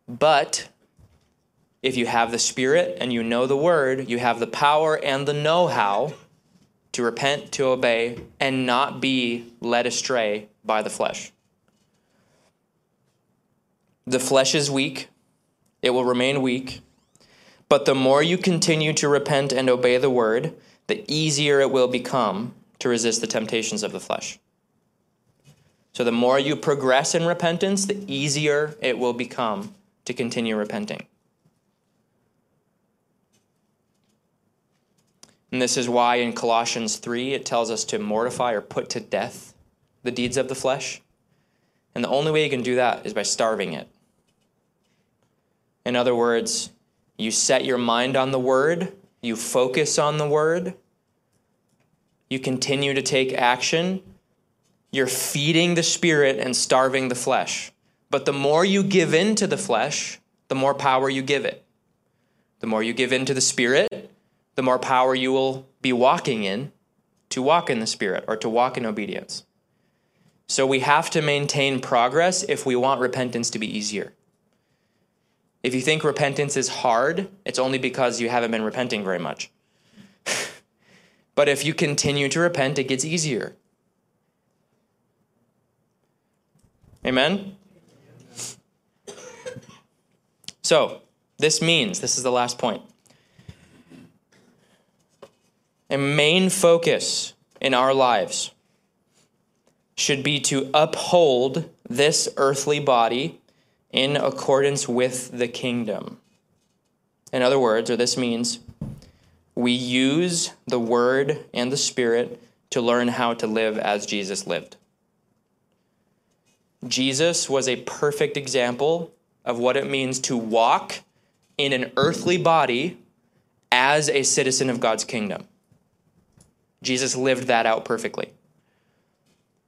But if you have the Spirit and you know the Word, you have the power and the know how to repent, to obey, and not be led astray by the flesh. The flesh is weak, it will remain weak. But the more you continue to repent and obey the Word, the easier it will become to resist the temptations of the flesh. So the more you progress in repentance, the easier it will become to continue repenting. And this is why in Colossians 3 it tells us to mortify or put to death the deeds of the flesh. And the only way you can do that is by starving it. In other words, you set your mind on the word, you focus on the word, you continue to take action, you're feeding the spirit and starving the flesh. But the more you give in to the flesh, the more power you give it. The more you give in to the spirit, the more power you will be walking in to walk in the spirit or to walk in obedience. So we have to maintain progress if we want repentance to be easier. If you think repentance is hard, it's only because you haven't been repenting very much. But if you continue to repent, it gets easier. Amen? So, this means, this is the last point. A main focus in our lives should be to uphold this earthly body in accordance with the kingdom. In other words, or this means, we use the Word and the Spirit to learn how to live as Jesus lived. Jesus was a perfect example of what it means to walk in an earthly body as a citizen of God's kingdom. Jesus lived that out perfectly.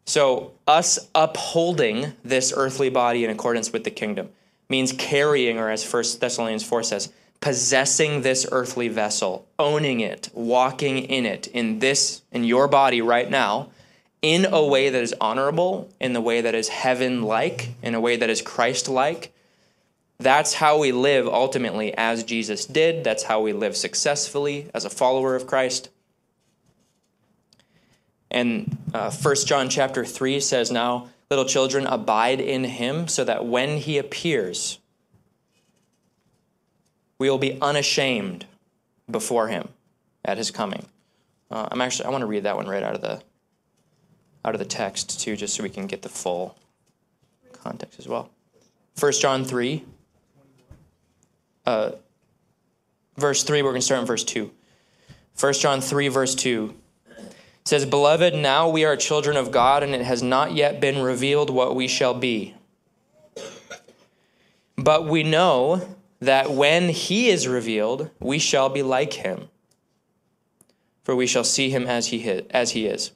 So, us upholding this earthly body in accordance with the kingdom means carrying, or as 1 Thessalonians 4 says, possessing this earthly vessel, owning it, walking in it, in this, in your body right now, in a way that is honorable, in the way that is heaven like, in a way that is Christ like. That's how we live ultimately as Jesus did. That's how we live successfully as a follower of Christ. And uh, 1 John chapter 3 says, Now, little children, abide in him, so that when he appears, we will be unashamed before him at his coming. Uh, I'm actually I want to read that one right out of the out of the text too, just so we can get the full context as well. 1 John 3, uh, verse 3, we're going to start in verse 2. 1 John 3, verse 2 says, Beloved, now we are children of God, and it has not yet been revealed what we shall be. But we know that when he is revealed, we shall be like him, for we shall see him as he, as he is.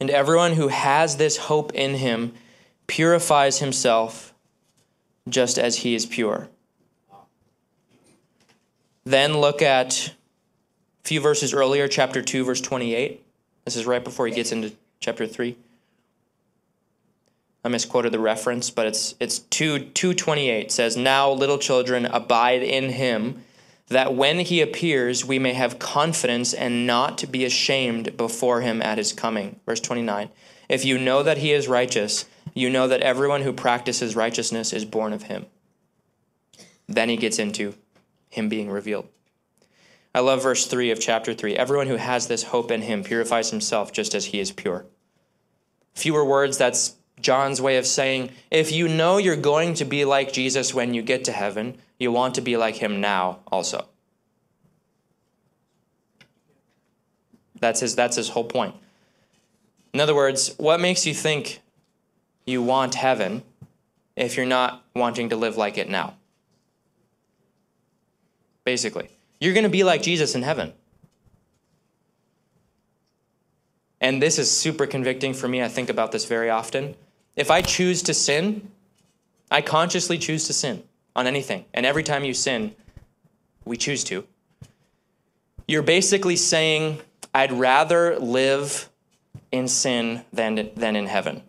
And everyone who has this hope in him purifies himself just as he is pure. Then look at a few verses earlier, chapter 2, verse 28. This is right before he gets into chapter 3. I misquoted the reference, but it's it's 2 228 says, Now little children abide in him, that when he appears we may have confidence and not be ashamed before him at his coming. Verse 29. If you know that he is righteous, you know that everyone who practices righteousness is born of him. Then he gets into him being revealed. I love verse 3 of chapter 3. Everyone who has this hope in him purifies himself just as he is pure. Fewer words, that's John's way of saying if you know you're going to be like Jesus when you get to heaven, you want to be like him now also. That's his, that's his whole point. In other words, what makes you think you want heaven if you're not wanting to live like it now? Basically, you're going to be like Jesus in heaven. And this is super convicting for me. I think about this very often. If I choose to sin, I consciously choose to sin on anything. And every time you sin, we choose to. You're basically saying, I'd rather live in sin than, than in heaven.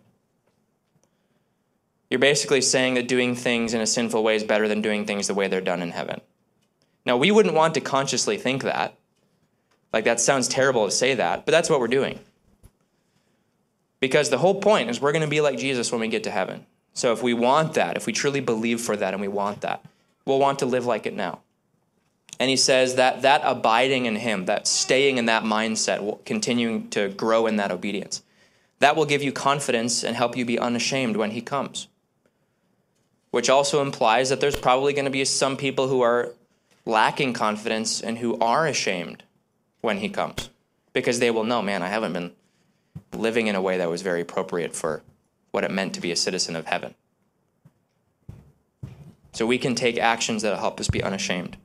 You're basically saying that doing things in a sinful way is better than doing things the way they're done in heaven. Now, we wouldn't want to consciously think that. Like, that sounds terrible to say that, but that's what we're doing. Because the whole point is we're going to be like Jesus when we get to heaven. So, if we want that, if we truly believe for that and we want that, we'll want to live like it now. And he says that that abiding in him, that staying in that mindset, continuing to grow in that obedience, that will give you confidence and help you be unashamed when he comes. Which also implies that there's probably going to be some people who are lacking confidence and who are ashamed when he comes because they will know, man, I haven't been living in a way that was very appropriate for what it meant to be a citizen of heaven. So we can take actions that will help us be unashamed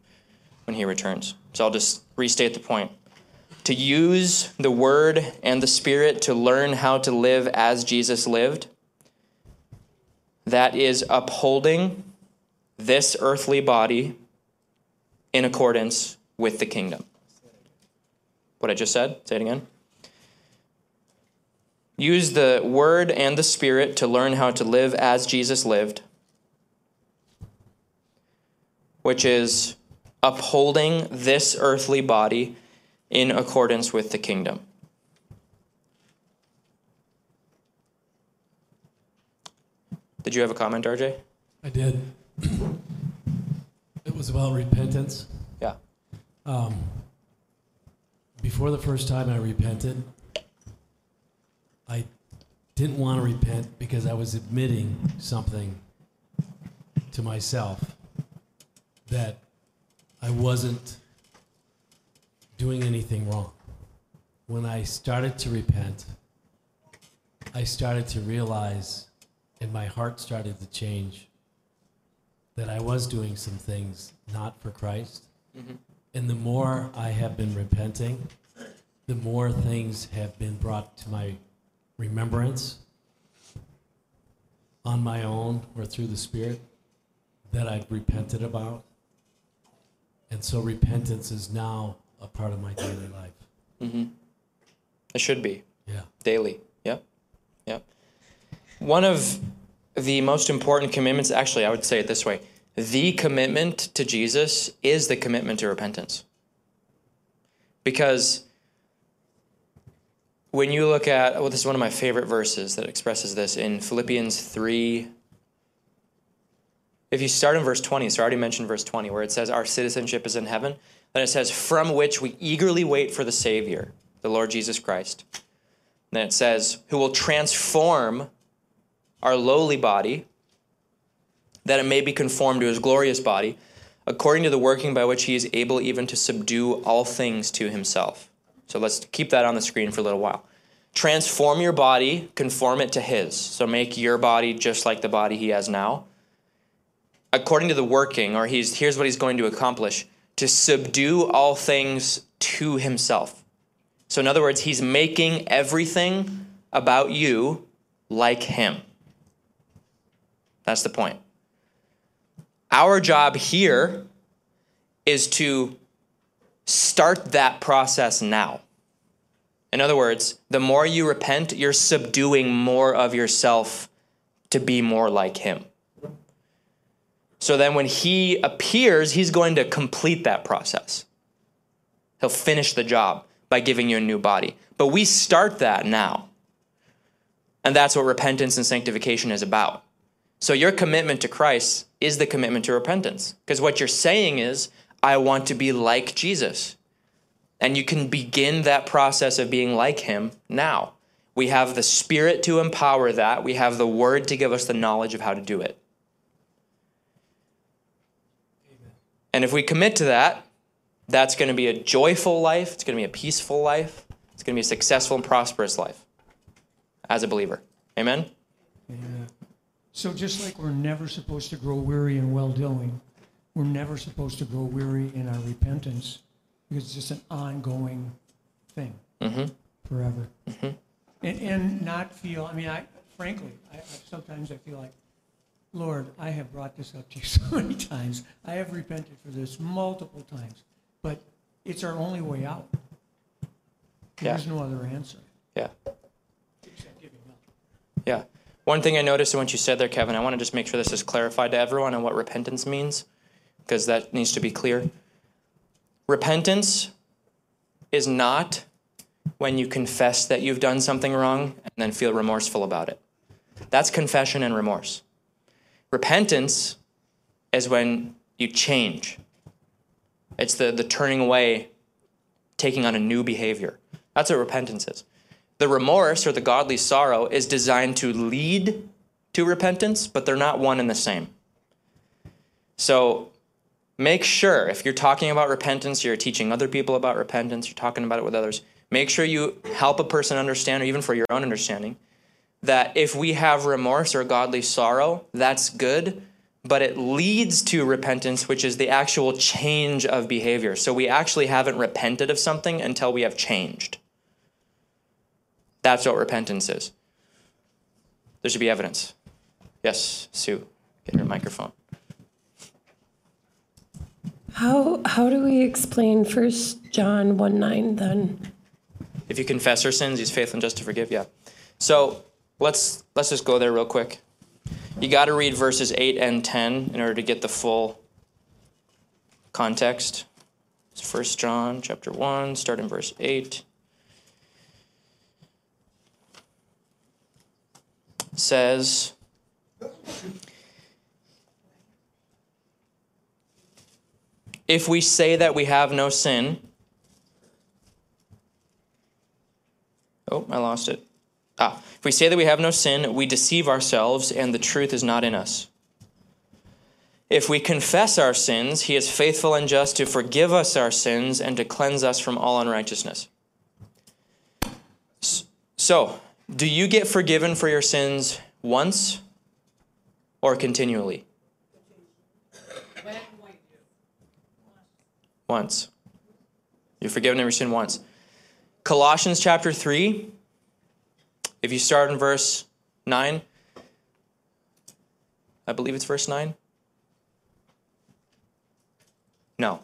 when he returns. So I'll just restate the point. To use the word and the spirit to learn how to live as Jesus lived, that is upholding this earthly body in accordance with the kingdom. What I just said, say it again. Use the word and the spirit to learn how to live as Jesus lived, which is upholding this earthly body in accordance with the kingdom. Did you have a comment, RJ? I did. It was about repentance. Yeah. Um, before the first time I repented, I didn't want to repent because I was admitting something to myself that I wasn't doing anything wrong. When I started to repent, I started to realize, and my heart started to change that I was doing some things not for Christ. Mm-hmm. And the more I have been repenting, the more things have been brought to my remembrance on my own or through the Spirit that I've repented about. And so repentance is now a part of my daily life. Mm-hmm. It should be. Yeah. Daily. Yep. Yep. One of the most important commitments, actually, I would say it this way the commitment to Jesus is the commitment to repentance. Because when you look at, well, this is one of my favorite verses that expresses this in Philippians 3. If you start in verse 20, so I already mentioned verse 20, where it says, Our citizenship is in heaven. Then it says, From which we eagerly wait for the Savior, the Lord Jesus Christ. then it says, Who will transform our lowly body, that it may be conformed to his glorious body, according to the working by which he is able even to subdue all things to himself. So let's keep that on the screen for a little while. Transform your body, conform it to his. So make your body just like the body he has now. According to the working, or he's here's what he's going to accomplish to subdue all things to himself. So, in other words, he's making everything about you like him. That's the point. Our job here is to start that process now. In other words, the more you repent, you're subduing more of yourself to be more like him. So then when he appears, he's going to complete that process. He'll finish the job by giving you a new body. But we start that now. And that's what repentance and sanctification is about. So your commitment to Christ is the commitment to repentance. Because what you're saying is, I want to be like Jesus. And you can begin that process of being like him now. We have the Spirit to empower that, we have the Word to give us the knowledge of how to do it. And if we commit to that, that's going to be a joyful life, it's going to be a peaceful life, it's going to be a successful and prosperous life as a believer. Amen? So just like we're never supposed to grow weary in well doing, we're never supposed to grow weary in our repentance because it's just an ongoing thing mm-hmm. forever. Mm-hmm. And, and not feel, I mean, I frankly, I, I, sometimes I feel like, Lord, I have brought this up to you so many times. I have repented for this multiple times, but it's our only way out. Yeah. There's no other answer. Yeah. except giving up. Yeah. One thing I noticed in what you said there, Kevin, I want to just make sure this is clarified to everyone on what repentance means, because that needs to be clear. Repentance is not when you confess that you've done something wrong and then feel remorseful about it. That's confession and remorse. Repentance is when you change. It's the, the turning away, taking on a new behavior. That's what repentance is. The remorse or the godly sorrow is designed to lead to repentance, but they're not one and the same. So make sure if you're talking about repentance, you're teaching other people about repentance, you're talking about it with others, make sure you help a person understand, or even for your own understanding, that if we have remorse or godly sorrow, that's good, but it leads to repentance, which is the actual change of behavior. So we actually haven't repented of something until we have changed. That's what repentance is. There should be evidence. Yes, Sue, get your microphone. How how do we explain First John one nine then? If you confess your sins, he's faithful and just to forgive. Yeah. So let's let's just go there real quick. You got to read verses eight and ten in order to get the full context. It's First John chapter one, start in verse eight. Says. If we say that we have no sin, Oh, I lost it. Ah, if we say that we have no sin, we deceive ourselves, and the truth is not in us. If we confess our sins, he is faithful and just to forgive us our sins and to cleanse us from all unrighteousness. So, do you get forgiven for your sins once or continually? Once. You're forgiven your sin once. Colossians chapter 3, if you start in verse 9, I believe it's verse 9. No,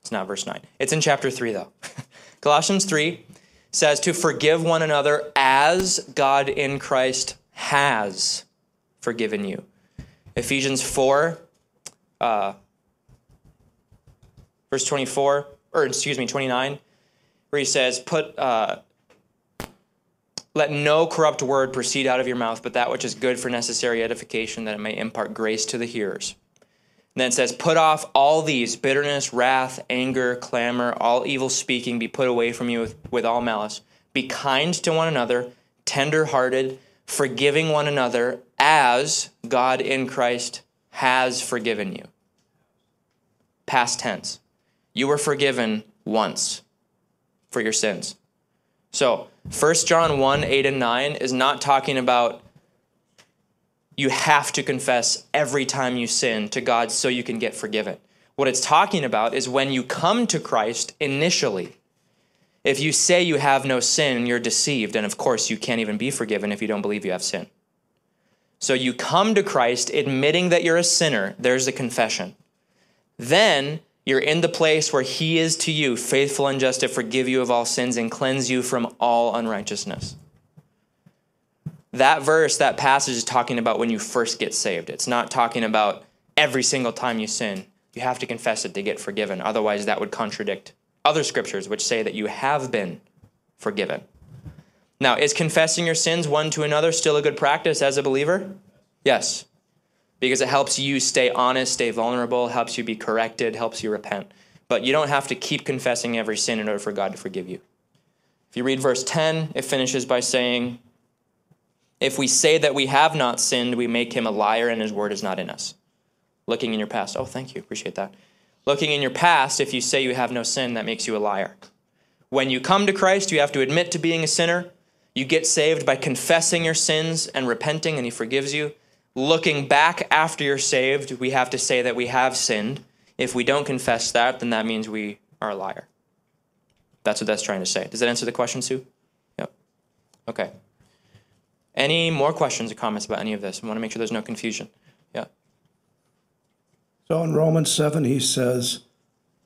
it's not verse 9. It's in chapter 3, though. Colossians 3 says to forgive one another as God in Christ has forgiven you. Ephesians 4, uh, verse 24, or excuse me, 29 where he says, "Put uh, let no corrupt word proceed out of your mouth, but that which is good for necessary edification, that it may impart grace to the hearers." And then it says, "Put off all these bitterness, wrath, anger, clamor, all evil speaking, be put away from you with, with all malice. Be kind to one another, tender-hearted, forgiving one another, as God in Christ has forgiven you." past tense. You were forgiven once for your sins. So, 1 John 1 8 and 9 is not talking about you have to confess every time you sin to God so you can get forgiven. What it's talking about is when you come to Christ initially. If you say you have no sin, you're deceived. And of course, you can't even be forgiven if you don't believe you have sin. So you come to Christ admitting that you're a sinner. There's the confession. Then you're in the place where He is to you, faithful and just to forgive you of all sins and cleanse you from all unrighteousness. That verse, that passage is talking about when you first get saved. It's not talking about every single time you sin. You have to confess it to get forgiven. Otherwise, that would contradict other scriptures which say that you have been forgiven. Now, is confessing your sins one to another still a good practice as a believer? Yes, because it helps you stay honest, stay vulnerable, helps you be corrected, helps you repent. But you don't have to keep confessing every sin in order for God to forgive you. If you read verse 10, it finishes by saying, If we say that we have not sinned, we make him a liar and his word is not in us. Looking in your past. Oh, thank you. Appreciate that. Looking in your past, if you say you have no sin, that makes you a liar. When you come to Christ, you have to admit to being a sinner. You get saved by confessing your sins and repenting, and He forgives you. Looking back after you're saved, we have to say that we have sinned. If we don't confess that, then that means we are a liar. That's what that's trying to say. Does that answer the question, Sue? Yep. Okay. Any more questions or comments about any of this? I want to make sure there's no confusion. Yeah. So in Romans 7, he says,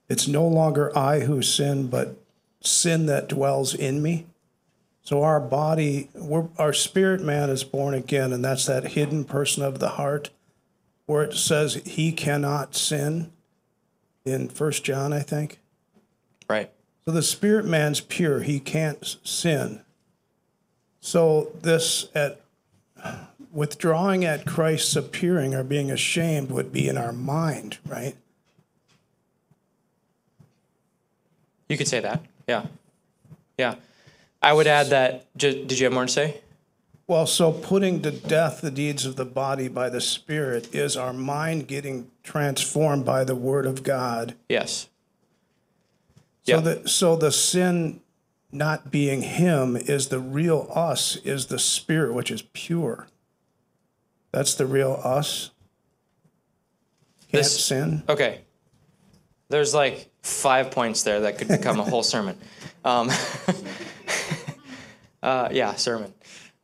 It's no longer I who sin, but sin that dwells in me. So our body, we're, our spirit man is born again, and that's that hidden person of the heart where it says he cannot sin in First John, I think. Right. So the spirit man's pure, he can't sin. So this at withdrawing at Christ's appearing or being ashamed would be in our mind, right? You could say that. Yeah. Yeah. I would add that. ju- Did you have more to say? Well, so putting to death the deeds of the body by the Spirit is our mind getting transformed by the Word of God. Yes. So Yeah. that so the sin not being him is the real us, is the spirit which is pure. That's the real us. Can't This- sin. Okay. There's like five points there that could become a whole sermon. Um, uh, yeah, sermon.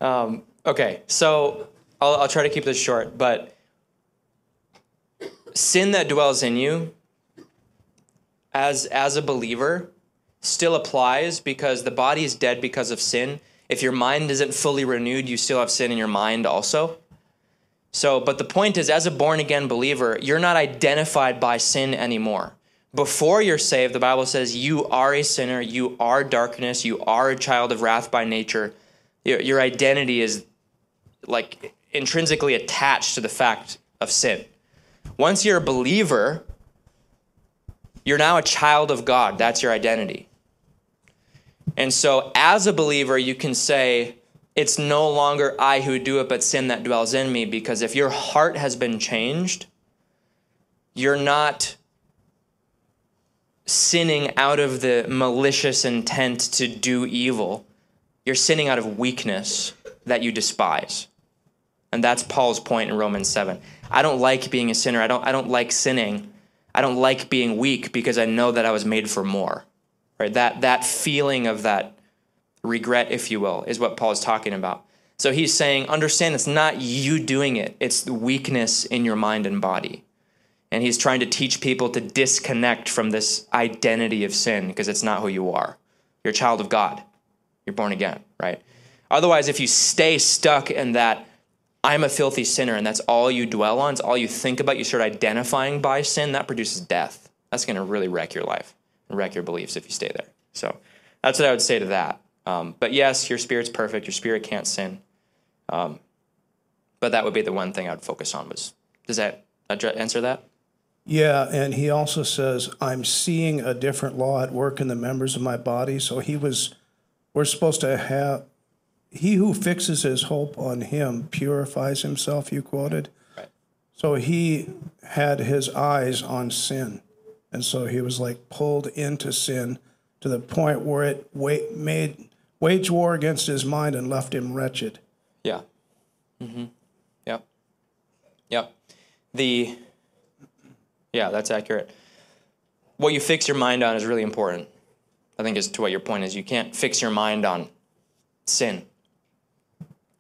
Um, okay, so I'll, I'll try to keep this short, but sin that dwells in you as as a believer still applies because the body is dead because of sin. If your mind isn't fully renewed, you still have sin in your mind also. So, but the point is, as a born again believer, you're not identified by sin anymore. Before you're saved, the Bible says you are a sinner, you are darkness, you are a child of wrath by nature. Your, your identity is like intrinsically attached to the fact of sin. Once you're a believer, you're now a child of God. That's your identity. And so, as a believer, you can say, It's no longer I who do it, but sin that dwells in me. Because if your heart has been changed, you're not sinning out of the malicious intent to do evil. You're sinning out of weakness that you despise. And that's Paul's point in Romans 7. I don't like being a sinner. I don't, I don't like sinning. I don't like being weak because I know that I was made for more. Right? That, that feeling of that regret, if you will, is what Paul is talking about. So he's saying, understand it's not you doing it, it's the weakness in your mind and body. And he's trying to teach people to disconnect from this identity of sin because it's not who you are. You're a child of God. You're born again, right? Otherwise, if you stay stuck in that, I'm a filthy sinner, and that's all you dwell on, it's all you think about, you start identifying by sin, that produces death. That's going to really wreck your life and wreck your beliefs if you stay there. So that's what I would say to that. Um, but yes, your spirit's perfect. Your spirit can't sin. Um, but that would be the one thing I'd focus on. Was does that answer that? Yeah, and he also says, I'm seeing a different law at work in the members of my body. So he was, we're supposed to have, he who fixes his hope on him purifies himself, you quoted. Right. So he had his eyes on sin. And so he was like pulled into sin to the point where it wa- made wage war against his mind and left him wretched. Yeah. Mm-hmm. Yep. Yep. The yeah, that's accurate. What you fix your mind on is really important. I think is to what your point is. You can't fix your mind on sin.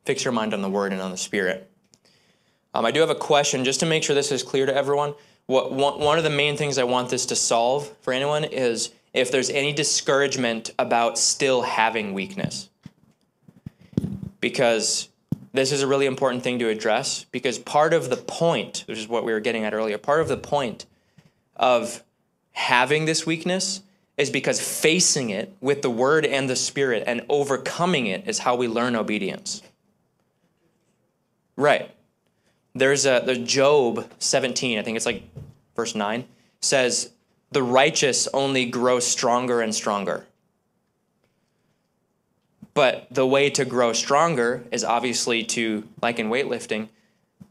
Fix your mind on the Word and on the Spirit. Um, I do have a question just to make sure this is clear to everyone. What one, one of the main things I want this to solve for anyone is if there's any discouragement about still having weakness because this is a really important thing to address because part of the point, which is what we were getting at earlier, part of the point of having this weakness is because facing it with the word and the spirit and overcoming it is how we learn obedience. Right. There's a the Job 17, I think it's like verse 9, says the righteous only grow stronger and stronger. But the way to grow stronger is obviously to, like in weightlifting,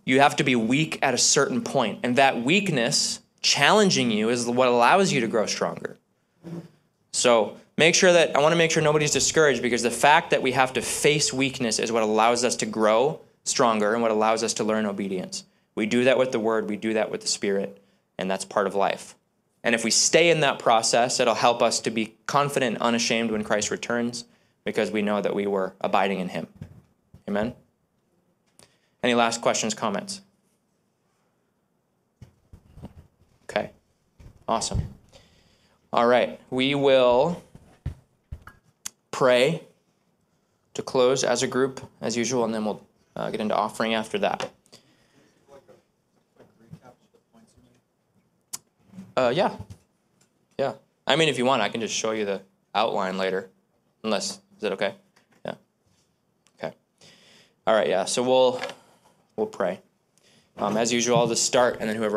you have to be weak at a certain point. And that weakness challenging you is what allows you to grow stronger. So make sure that I want to make sure nobody's discouraged because the fact that we have to face weakness is what allows us to grow stronger and what allows us to learn obedience. We do that with the word, we do that with the spirit, and that's part of life. And if we stay in that process, it'll help us to be confident, and unashamed when Christ returns because we know that we were abiding in him. Amen? Any last questions, comments? Okay. Awesome. All right. We will pray to close as a group, as usual, and then we'll uh, get into offering after that. Uh, yeah. Yeah. I mean, if you want, I can just show you the outline later. Unless, that okay? Yeah. Okay. All right, yeah. So we'll we'll pray. Um, as usual, I'll just start, and then whoever